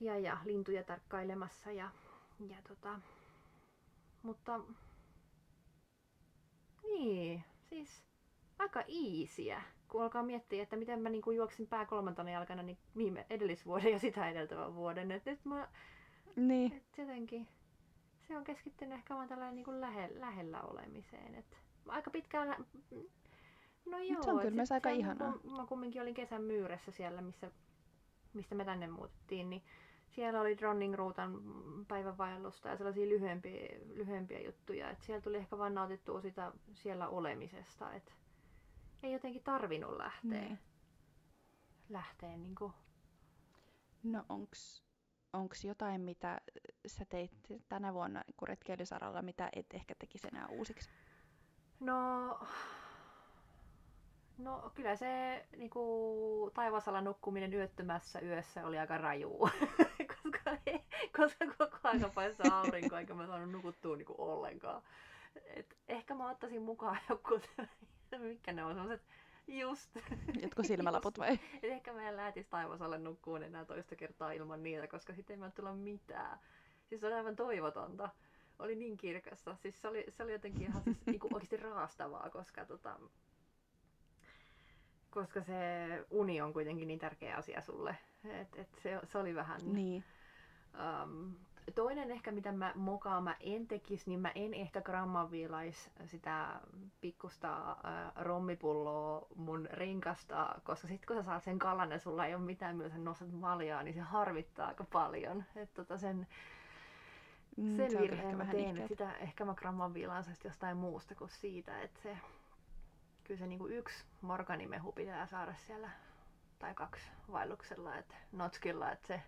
ja, ja lintuja tarkkailemassa ja, ja tota, mutta niin, siis aika iisiä, kun alkaa miettiä, että miten mä niin kuin juoksin pää kolmantena jalkana niin viime edellisvuoden ja sitä edeltävän vuoden. Et nyt mä, niin. et jotenkin, se on keskittynyt ehkä vaan tällä niin kuin lähe, lähellä olemiseen. Et aika pitkään, no joo. Se on kyllä myös aika ihanaa. Kun, mä kumminkin olin kesän myyressä siellä, missä, mistä me tänne muuttiin, niin siellä oli Dronning Ruutan päivävaellusta ja sellaisia lyhyempiä, lyhyempiä juttuja. Et siellä tuli ehkä vain nautittua sitä siellä olemisesta. Et ei jotenkin tarvinnut lähteä. Niin. Lähteä niin kuin... No onks, onks jotain, mitä sä teit tänä vuonna niin retkeilysaralla, mitä et ehkä tekisi enää uusiksi? No, no kyllä se niin kuin, taivasalla nukkuminen yöttömässä yössä oli aika raju, koska, koska koko ajan paistaa aurinko eikä mä saanut nukuttua niin kuin ollenkaan. Et ehkä mä ottaisin mukaan joku mikä ne on sellaiset Just. Jotkut silmälaput vai? Et ehkä mä en lähtis taivasalle nukkuun enää toista kertaa ilman niitä, koska sitten ei tulla mitään. Siis se oli aivan toivotonta. Oli niin kirkassa. Siis se oli, se oli jotenkin ihan siis, niinku oikeasti raastavaa, koska, tota, koska se uni on kuitenkin niin tärkeä asia sulle. Et, et se, se oli vähän... Niin. Um, toinen ehkä, mitä mä mokaan mä en tekisi, niin mä en ehkä gramman viilais sitä pikkusta äh, rommipulloa mun rinkasta, koska sit kun sä saat sen kalan ja sulla ei ole mitään, millä sä nostat maljaa, niin se harvittaa aika paljon. Et tota sen, mm, sen mm, virheen mä teen, että sitä ehkä mä gramman viilaan jostain muusta kuin siitä, että se kyllä se niinku yksi morganimehu pitää saada siellä tai kaksi vaelluksella, että notskilla, että se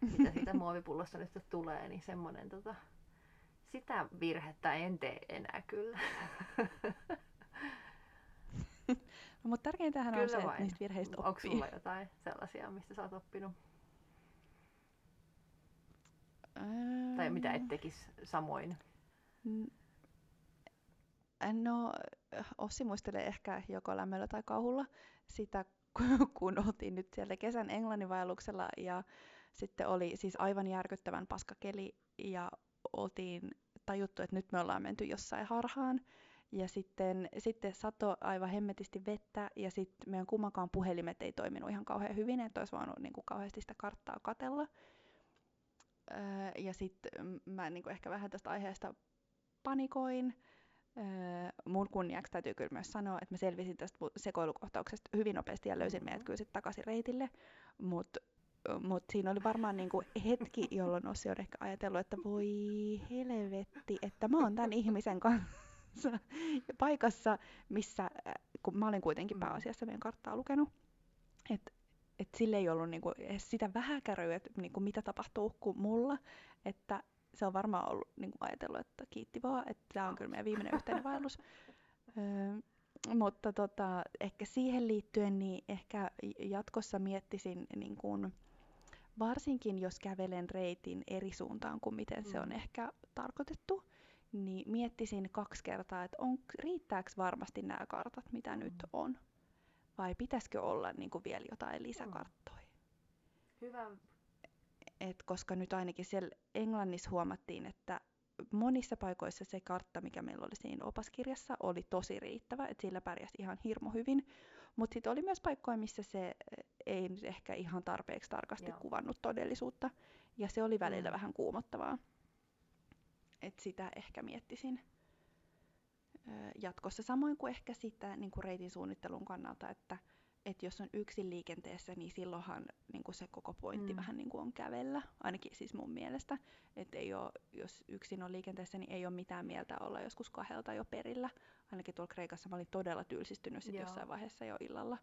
mitä siitä muovipullosta nyt tulee, niin semmoinen tota, sitä virhettä en tee enää kyllä. no, mutta tärkeintähän kyllä on se, vain. että niistä virheistä oppii. Onko sulla jotain sellaisia, mistä sä oot oppinut? Tai mitä et Ähm, tekisi samoin? No, Ossi muistelee ehkä joko lämmöllä tai kauhulla sitä, ku- kun oltiin nyt siellä kesän Englannin vaelluksella ja sitten oli siis aivan järkyttävän paskakeli ja oltiin tajuttu, että nyt me ollaan menty jossain harhaan. Ja sitten, sitten sato aivan hemmetisti vettä ja sitten meidän kummankaan puhelimet ei toiminut ihan kauhean hyvin, että olisi voinut niin kuin kauheasti sitä karttaa katella. Öö, ja sitten mä niin kuin ehkä vähän tästä aiheesta panikoin. Öö, mun kunniaksi täytyy kyllä myös sanoa, että mä selvisin tästä sekoilukohtauksesta hyvin nopeasti ja löysin meidät Mhm. kyllä sitten takaisin reitille. Mutta mut siinä oli varmaan niinku hetki, jolloin Ossi on ehkä ajatellut, että voi helvetti, että mä oon tämän ihmisen kanssa paikassa, missä, äh, kun mä olin kuitenkin Mm. pääasiassa meidän karttaa lukenut, että et sille ei ollut niinku edes sitä vähäkärryä, että niinku mitä tapahtuu kuin mulla, että se on varmaan ollut niinku ajatellut, että kiitti vaan, että tämä on kyllä meidän viimeinen yhteinen vaellus. Öö, mutta tota, ehkä siihen liittyen niin ehkä jatkossa miettisin niin kuin, varsinkin jos kävelen reitin eri suuntaan kuin miten se on Mm. ehkä tarkoitettu, niin miettisin kaksi kertaa, että on, riittääkö varmasti nämä kartat, mitä Mm. nyt on, vai pitäisikö olla niin kuin vielä jotain lisäkarttoja. Hyvä. Et koska nyt ainakin siellä Englannissa huomattiin, että monissa paikoissa se kartta, mikä meillä oli siinä opaskirjassa, oli tosi riittävä, että sillä pärjäsi ihan hirmu hyvin. Mutta sitten oli myös paikkoja, missä se eh, ei nyt ehkä ihan tarpeeksi tarkasti Joo. kuvannut todellisuutta. Ja se oli välillä Mm. vähän kuumottavaa. Et sitä ehkä miettisin jatkossa. Samoin kuin ehkä sitä niin kuin reitin suunnittelun kannalta, että et jos on yksin liikenteessä, niin silloinhan niin kuin se koko pointti Mm. vähän niin kuin on kävellä, ainakin siis mun mielestä. Että ei oo, jos yksin on liikenteessä, niin ei ole mitään mieltä olla joskus kahdelta jo perillä. Ainakin tuolla Kreikassa mä olin todella tylsistynyt sit Joo. jossain vaiheessa jo illalla,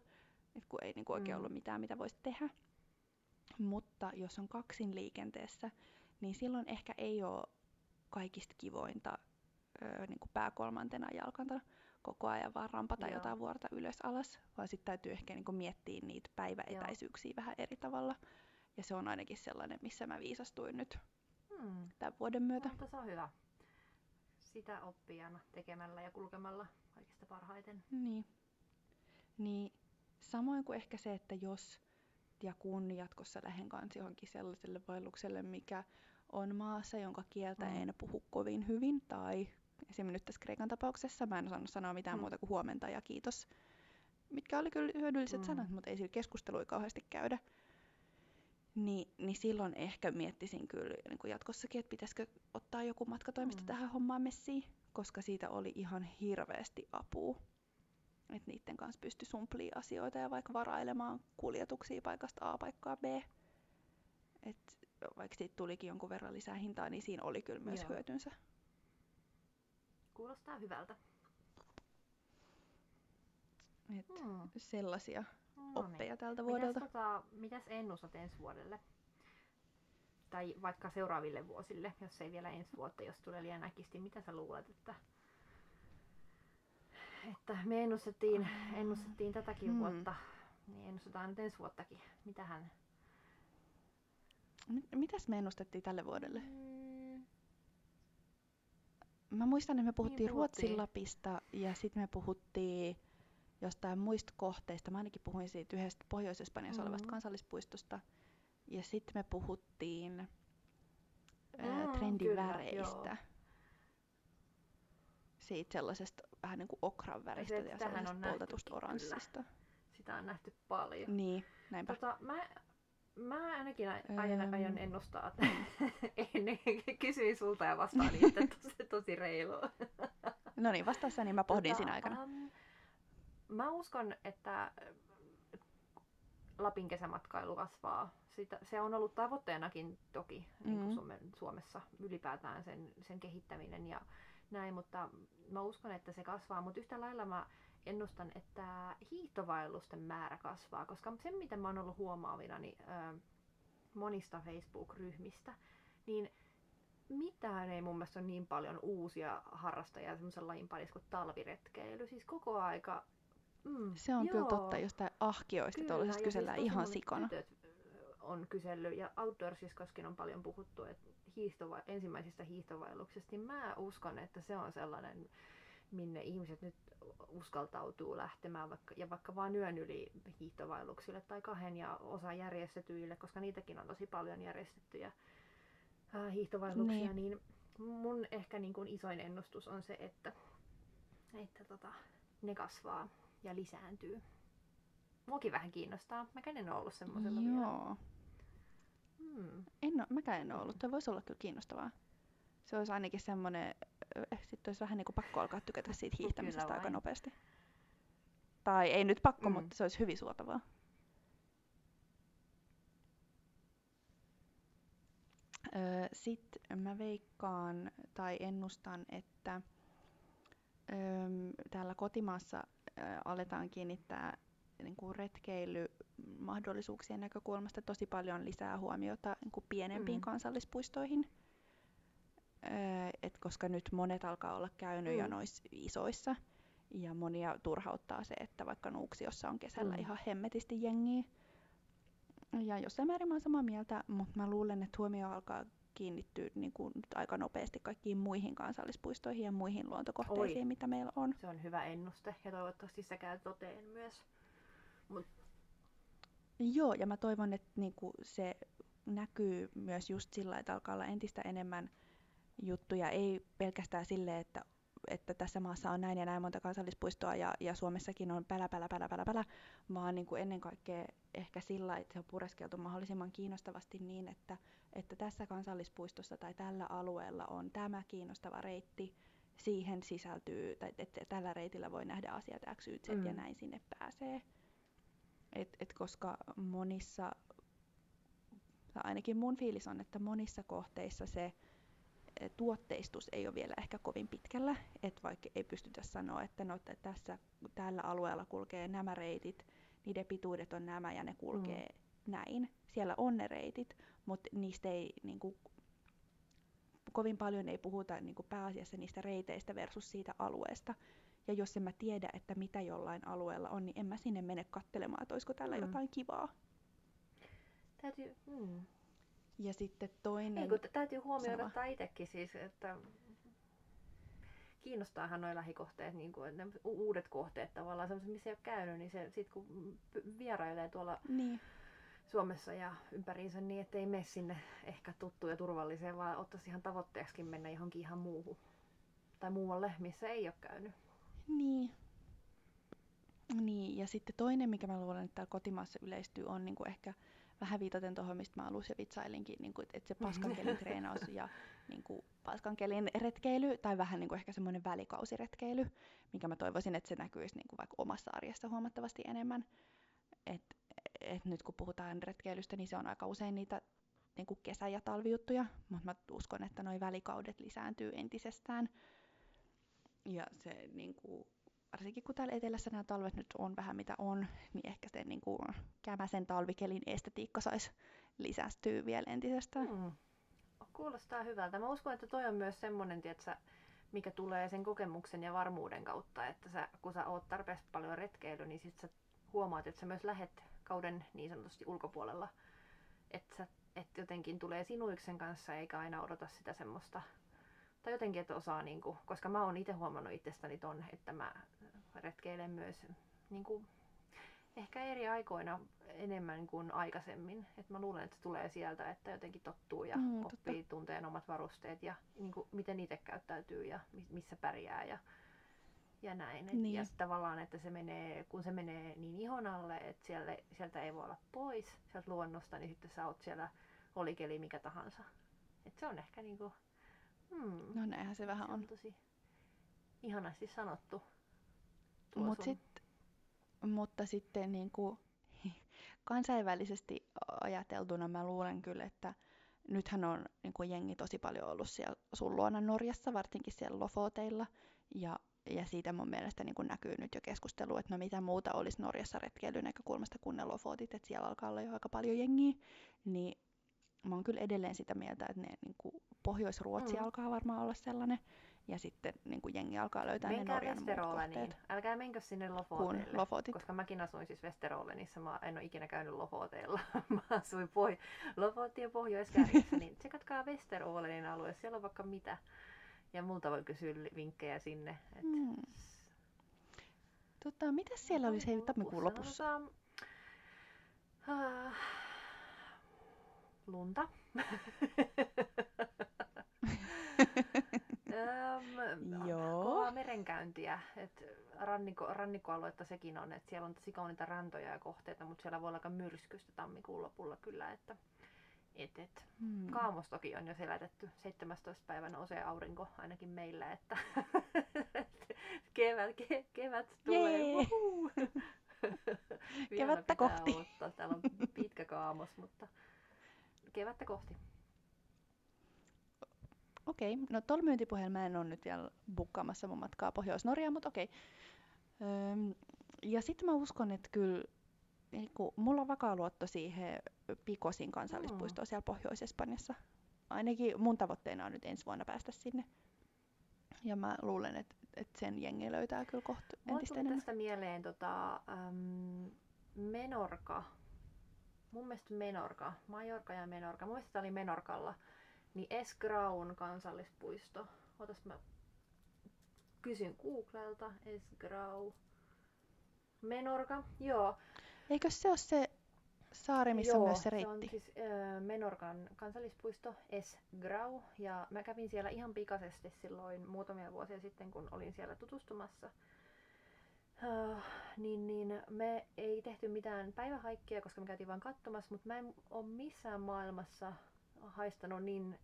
et kun ei niin kuin oikein Mm. ollut mitään, mitä voisi tehdä. Mutta jos on kaksin liikenteessä, niin silloin ehkä ei ole kaikista kivointa öö, niin kuin pääkolmantena jalkanta koko ajan vaan rampata Joo. jotain vuorta ylös alas, vaan sitten täytyy ehkä niin kuin miettiä niitä päiväetäisyyksiä vähän eri tavalla. Ja se on ainakin sellainen, missä mä viisastuin nyt Hmm. tämän vuoden myötä. Mutta se on hyvä. Sitä oppii aina tekemällä ja kulkemalla kaikista parhaiten. Niin. niin. Samoin kuin ehkä se, että jos ja kun jatkossa lähden kanssa johonkin sellaiselle vaellukselle, mikä on maassa, jonka kieltä Mm. en puhu kovin hyvin, tai esimerkiksi nyt tässä Kreikan tapauksessa mä en osannut sanoa mitään Mm. muuta kuin huomenta ja kiitos, mitkä oli kyllä hyödylliset Mm. sanat, mutta ei sillä keskustelua kauheasti käydä. Niin, niin silloin ehkä miettisin kyllä niin kuin jatkossakin, että pitäisikö ottaa joku matkatoimisto Mm. tähän hommaan messiin, koska siitä oli ihan hirveästi apua. Että niiden kanssa pystyi sumplii asioita ja vaikka varailemaan kuljetuksia paikasta A paikkaa B. Et vaikka siitä tulikin jonkun verran lisää hintaa, niin siinä oli kyllä myös Joo. hyötynsä. Kuulostaa hyvältä. Et Hmm. sellaisia No niin. oppeja tältä vuodelta. Mitäs, tota, mitäs ennustat ensi vuodelle? Tai vaikka seuraaville vuosille, jos ei vielä ensi vuotta, jos tulee liian äkisti. Mitä sä luulet, että, että me ennustettiin, ennustettiin tätäkin Hmm. vuotta, niin ennustetaan nyt ensi vuottakin. Mitähän? Mit- Mitäs me ennustettiin tälle vuodelle? Mm, Mä muistan, että me puhuttiin Ruotsin puhuttiin. Lapista ja sitten me puhuttiin jostain muista kohteista. Mä ainakin puhuin siitä yhdestä Pohjois-Espanjassa olevasta Mhm. kansallispuistosta. Ja sitten me puhuttiin Mm, ää, kyllä, trendiväreistä. joo. Siitä sellaisesta vähän niin kuin okran väristä Se- ja on sellaisesta poltetusta nähtykin kyllä. oranssista. sitä on nähty paljon. Niin, näinpä. Tota, mä, mä ainakin aion, aion ennustaa, että ennen kysyin sulta ja vastaan niitä tosi, tosi reilua. No niin, vastaassa niin mä pohdin siinä aikana. Um, mä uskon, että äh, Lapin kesämatkailu kasvaa. Sitä, se on ollut tavoitteenakin toki niin kuin Mhm. Suomen, Suomessa ylipäätään sen, sen kehittäminen ja näin, mutta mä uskon, että se kasvaa. Mutta yhtä lailla mä ennustan, että hiihtovaellusten määrä kasvaa, koska se mitä mä oon ollut huomaavinani ö, monista Facebook-ryhmistä, niin mitään ei mun mielestä ole niin paljon uusia harrastajia semmoisen lajin parissa kuin talviretkeily. Siis koko aika... Mm, Se on joo, kyllä totta, jostain ahkioista kyllä, tuollaisesta ja kysellään siis ihan ö, on kysellyt, ja Outdoorsiskoskin on paljon puhuttu että hiihtova, ensimmäisistä hiihtovaelluksista, niin mä uskon, että se on sellainen, minne ihmiset nyt uskaltautuu lähtemään vaikka, ja vaikka vain yön yli hiihtovaelluksille tai kahden ja osa järjestetyille, koska niitäkin on tosi paljon järjestettyjä äh, hiihtovaelluksia, niin, niin mun ehkä niin kuin isoin ennustus on se, että, että tota, ne kasvaa ja lisääntyy. Muakin vähän kiinnostaa. Mäkään en ole ollut semmoisella Joo. vielä. Hmm. En ole, mäkään en ole ollut. Tuo voisi olla kyllä kiinnostavaa. Se olisi ainakin semmoinen, sitten olisi vähän niin kuin pakko alkaa tykätä siitä hiihtämisestä aika nopeasti. Tai ei nyt pakko, mm. mutta se olisi hyvin suotavaa. Öö, Sitten mä veikkaan tai ennustan, että öö, täällä kotimaassa öö, aletaan kiinnittää niin kuin retkeilymahdollisuuksien näkökulmasta tosi paljon lisää huomiota niin kuin pienempiin mm. kansallispuistoihin. Et koska nyt monet alkaa olla käynyt mm. jo noissa isoissa. Ja monia turhauttaa se, että vaikka Nuuksiossa on kesällä mm. ihan hemmetisti jengiä. Ja jossain määrin mä oon samaa mieltä, mutta mä luulen, että huomio alkaa kiinnittyä niin kuin nyt aika nopeasti kaikkiin muihin kansallispuistoihin ja muihin luontokohteisiin, Oi. mitä meillä on. Se on hyvä ennuste ja toivottavasti se käy toteen myös. Mut. Joo, ja mä toivon, että niinku se näkyy myös just sillä, että alkaa olla entistä enemmän juttuja, ei pelkästään sille, että että tässä maassa on näin ja näin monta kansallispuistoa ja, ja Suomessakin on pälä, pälä, pälä, pälä, pälä, vaan niin kuin ennen kaikkea ehkä sillä, että se on pureskeltu mahdollisimman kiinnostavasti niin, että, että tässä kansallispuistossa tai tällä alueella on tämä kiinnostava reitti, siihen sisältyy, tai että tällä reitillä voi nähdä asiat X, Y, Z mm. ja näin sinne pääsee. Et, et koska monissa, tai ainakin mun fiilis on, että monissa kohteissa se tuotteistus ei ole vielä ehkä kovin pitkällä, että vaikka ei pystytä sanoa, että no, tässä tällä alueella kulkee nämä reitit, niiden pituudet on nämä ja ne kulkee mm. näin. Siellä on ne reitit, mutta niistä ei niin kuin, kovin paljon ei puhuta niin kuin pääasiassa niistä reiteistä versus siitä alueesta. Ja jos en mä tiedä, että mitä jollain alueella on, niin en mä sinne mene katselemaan, että olisiko tällä mm. jotain kivaa. Täytyy, mm. Ja sitten toinen... Niin, kun täytyy huomioida tämä itsekin siis, että kiinnostaahan nuo lähikohteet, niin kuin, ne uudet kohteet tavallaan, sellaiset, missä ei ole käynyt, niin se, sit kun vierailee tuolla niin. Suomessa ja ympäriinsä, niin ettei mene sinne ehkä tuttuun ja turvalliseen, vaan ottaisi ihan tavoitteeksi mennä johonkin ihan muuhun. Tai muualle, missä ei ole käynyt. Niin. Niin, ja sitten toinen, mikä mä luulen, että täällä kotimaassa yleistyy, on niin kuin ehkä vähän viitaten tuohon, mistä mä alussa vitsailinkin, niin kuin, että se paskankelin treenaus ja niin kuin, paskankelin retkeily, tai vähän niin kuin ehkä semmoinen välikausiretkeily, mikä mä toivoisin, että se näkyisi niin kuin vaikka omassa arjessa huomattavasti enemmän. Et, et nyt kun puhutaan retkeilystä, niin se on aika usein niitä niin kuin kesä- ja talvijuttuja, mutta mä uskon, että nuo välikaudet lisääntyy entisestään. Ja se niin kuin, varsinkin kun täällä etelässä nämä talvet nyt on vähän mitä on, niin ehkä se niin kuin, kämäsen talvikelin estetiikka saisi lisästyä vielä entisestään. Mm. Kuulostaa hyvältä. Mä uskon, että toi on myös semmoinen, tietsä, mikä tulee sen kokemuksen ja varmuuden kautta, että sä, kun sä oot tarpeeksi paljon retkeily, niin sit sä huomaat, että sä myös lähet kauden niin sanotusti ulkopuolella. Että et jotenkin tulee sinuiksen kanssa eikä aina odota sitä semmoista tai jotenkin, että osaa, niin kuin, koska mä oon itse huomannut itsestäni ton, että mä retkeilen myös niin kuin, ehkä eri aikoina enemmän kuin aikaisemmin. Et mä luulen, että se tulee sieltä, että jotenkin tottuu ja mm, oppii totta. tunteen omat varusteet ja niin kuin, miten itse käyttäytyy ja missä pärjää ja, ja näin. Et, niin. Ja tavallaan, että se menee, kun se menee niin ihon alle, että siellä, sieltä ei voi olla pois sieltä luonnosta, niin sitten sä oot siellä olikeli mikä tahansa. Et se on ehkä niinku, hmm, No näinhän se vähän se on. on. tosi ihanasti sanottu. Mut sit, mutta sitten niin kuin, kansainvälisesti ajateltuna mä luulen kyllä, että nythän on niin kuin jengi tosi paljon ollut siellä sun luona Norjassa, varsinkin siellä Lofoteilla. Ja, ja siitä mun mielestä niin kuin näkyy nyt jo keskustelu, että no mitä muuta olisi Norjassa retkeilyn näkökulmasta kuin ne Lofotit, että siellä alkaa olla jo aika paljon jengiä. Niin mä oon kyllä edelleen sitä mieltä, että ne niin kuin Pohjois-Ruotsi mm. alkaa varmaan olla sellainen, Ja sitten niin kuin jengi alkaa löytää ne Menkää Norjan muut Westeroleniin. kohteet. Älkää menkö sinne Kun Lofoteille. Lofotit. Koska mäkin asuin siis Westerolenissa. Mä en ole ikinä käynyt Lofoteilla. mä asuin Poh- Lofotien pohjois niin tsekatkaa Westerolenin alue. Siellä on vaikka mitä. Ja multa voi kysyä vinkkejä sinne. Et... Mm. Tota, mitäs siellä olisi hei tammikuun lopussa? No, ah, lunta. Joo. Kovaa merenkäyntiä. Et rannikko, rannikkoaluetta sekin on, että siellä on tosi kauniita rantoja ja kohteita, mutta siellä voi olla aika myrskystä tammikuun lopulla kyllä. Että, et, et. Hmm. Kaamos toki on jo selätetty. 17. päivä nousee aurinko ainakin meillä, että kevät, ke, kevät tulee. Kevättä kohti. odottaa. Täällä on pitkä kaamos, mutta kevättä kohti. Okei, no tuolla myyntipuheella mä en ole nyt vielä bukkaamassa mun matkaa Pohjois-Norjaan, mutta okei. Öm, ja sitten mä uskon, että kyllä niinku, mulla on vakaa luotto siihen Pikosin kansallispuistoon siellä Pohjois-Espanjassa. Ainakin mun tavoitteena on nyt ensi vuonna päästä sinne. Ja mä luulen, että että sen jengi löytää kyllä kohta entistä enemmän. tästä mieleen tota, äm, Menorka. Mun mielestä Menorka, Majorka ja Menorka. Mun mielestä oli Menorkalla. Niin Esgraun kansallispuisto. Otas mä kysyn Googlelta. Esgrau. Menorka, joo. Eikö se ole se saari, missä Joo, on myös se se on reitti? siis äh, Menorkan kansallispuisto Esgrau ja mä kävin siellä ihan pikaisesti silloin muutamia vuosia sitten, kun olin siellä tutustumassa. Uh, niin, niin me ei tehty mitään päivähaikkia, koska me käytiin vain katsomassa, mutta mä en ole missään maailmassa haistanut niin,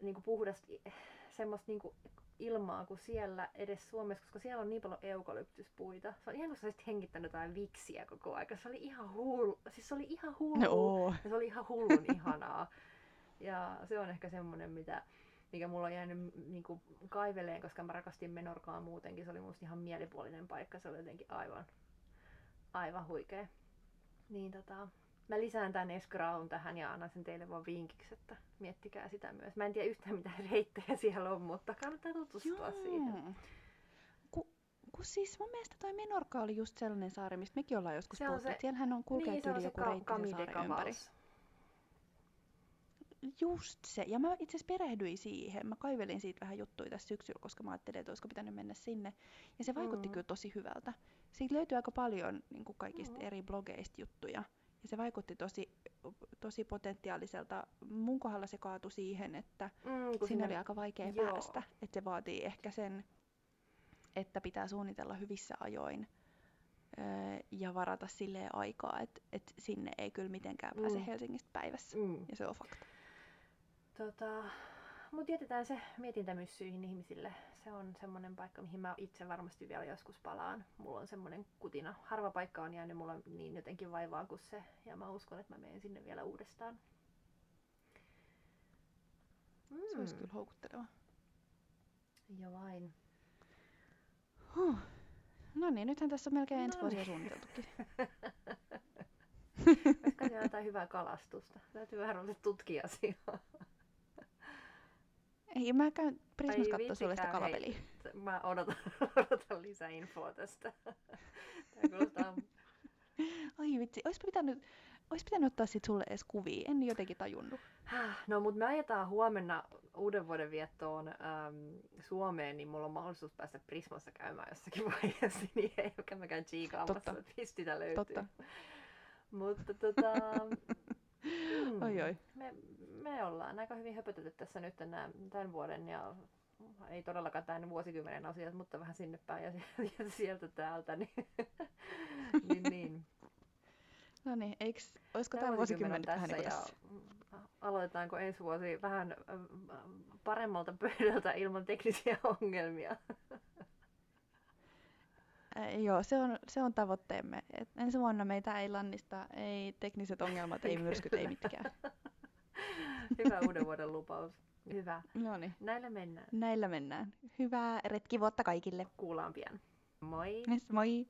niin kuin puhdasta i- semmoista niin kuin ilmaa kuin siellä edes Suomessa, koska siellä on niin paljon eukalyptuspuita. Se on ihan kuin sä olisit hengittänyt jotain viksiä koko aika. Se oli ihan hullu. Siis se oli ihan hullu. No. Ja se oli ihan hullun ihanaa. Ja se on ehkä semmoinen, mitä, mikä mulla on jäänyt niin kuin kaiveleen, koska mä rakastin Menorkaa muutenkin. Se oli musta ihan mielipuolinen paikka. Se oli jotenkin aivan, aivan huikea. Niin tota, mä lisään tän Esgraun tähän ja annan sen teille vaan vinkiksi, että miettikää sitä myös. Mä en tiedä yhtään mitä reittejä siellä on, mutta kannattaa tutustua siihen. Ku, kun siis mun mielestä toi Menorka oli just sellainen saari, mistä mekin ollaan joskus Se puhuttu. se- Siellähän on kulkee niin, se on yli se joku Ka- reitti sen saaren ympäri. Just se. Ja mä itse asiassa perehdyin siihen. Mä kaivelin siitä vähän juttuja tässä syksyllä, koska mä ajattelin, että olisiko pitänyt mennä sinne. Ja se vaikutti Mm. kyllä tosi hyvältä. Siitä löytyy aika paljon niin kuin kaikista Mm. eri blogeista juttuja. Ja se vaikutti tosi, tosi potentiaaliselta. Mun kohdalla se kaatui siihen, että Mm, kun sinne oli aika vaikea Joo. päästä. Että se vaatii ehkä sen, että pitää suunnitella hyvissä ajoin öö, ja varata silleen aikaa, että et sinne ei kyllä mitenkään pääse Mm. Helsingistä päivässä. Mm. Ja se on fakta. Tota, mutta jätetään se mietintämyssyihin ihmisille. Se on semmoinen paikka, mihin mä itse varmasti vielä joskus palaan. Mulla on semmoinen kutina. Harva paikka on jäänyt mulla niin jotenkin vaivaan kuin se. Ja mä uskon, että mä menen sinne vielä uudestaan. Se olisi Mm. kyllä houkutteleva. Jo vain. Huh. No niin, nythän tässä on melkein ensi No vuosia niin. suunniteltukin. Olisiko siellä jotain hyvää kalastusta? Täytyy vähän ruveta tutkia asiaa. Ei, mä käyn Prismas katsoa sulle sitä vitsikään, hei. kalapeliä. Mä odotan, odotan lisää infoa tästä. Kuulostaa... Ai vitsi, ois pitänyt, ois pitänyt ottaa sit sulle edes kuvia. En jotenkin tajunnut. No, mutta me ajetaan huomenna uuden vuoden viettoon äm, Suomeen, niin mulla on mahdollisuus päästä Prismassa käymään jossakin vaiheessa, niin ei ole mäkään chiikaamassa, Totta. että mistä löytyy. Totta. Mutta tota, mm, Oi, oi. Me, me ollaan aika hyvin höpötetty tässä nyt nää, tämän vuoden ja ei todellakaan tämän vuosikymmenen asiat, mutta vähän sinne päin ja, ja sieltä täältä. Niin, niin, niin. No niin, eiks, oisko Tämä vuosikymmen vuosikymmen tässä niin kuin ja tässä? mm, aloitetaanko ensi vuosi vähän paremmalta pöydältä ilman teknisiä ongelmia. Joo, se on, se on tavoitteemme. Et ensi vuonna meitä ei lannista, ei tekniset ongelmat, ei myrskyt, ei mitkään. Hyvä uuden vuoden lupaus. Hyvä. No niin, Näillä mennään. näillä mennään. Hyvää retkivuotta kaikille. Kuullaan pian. Moi! Yes, moi!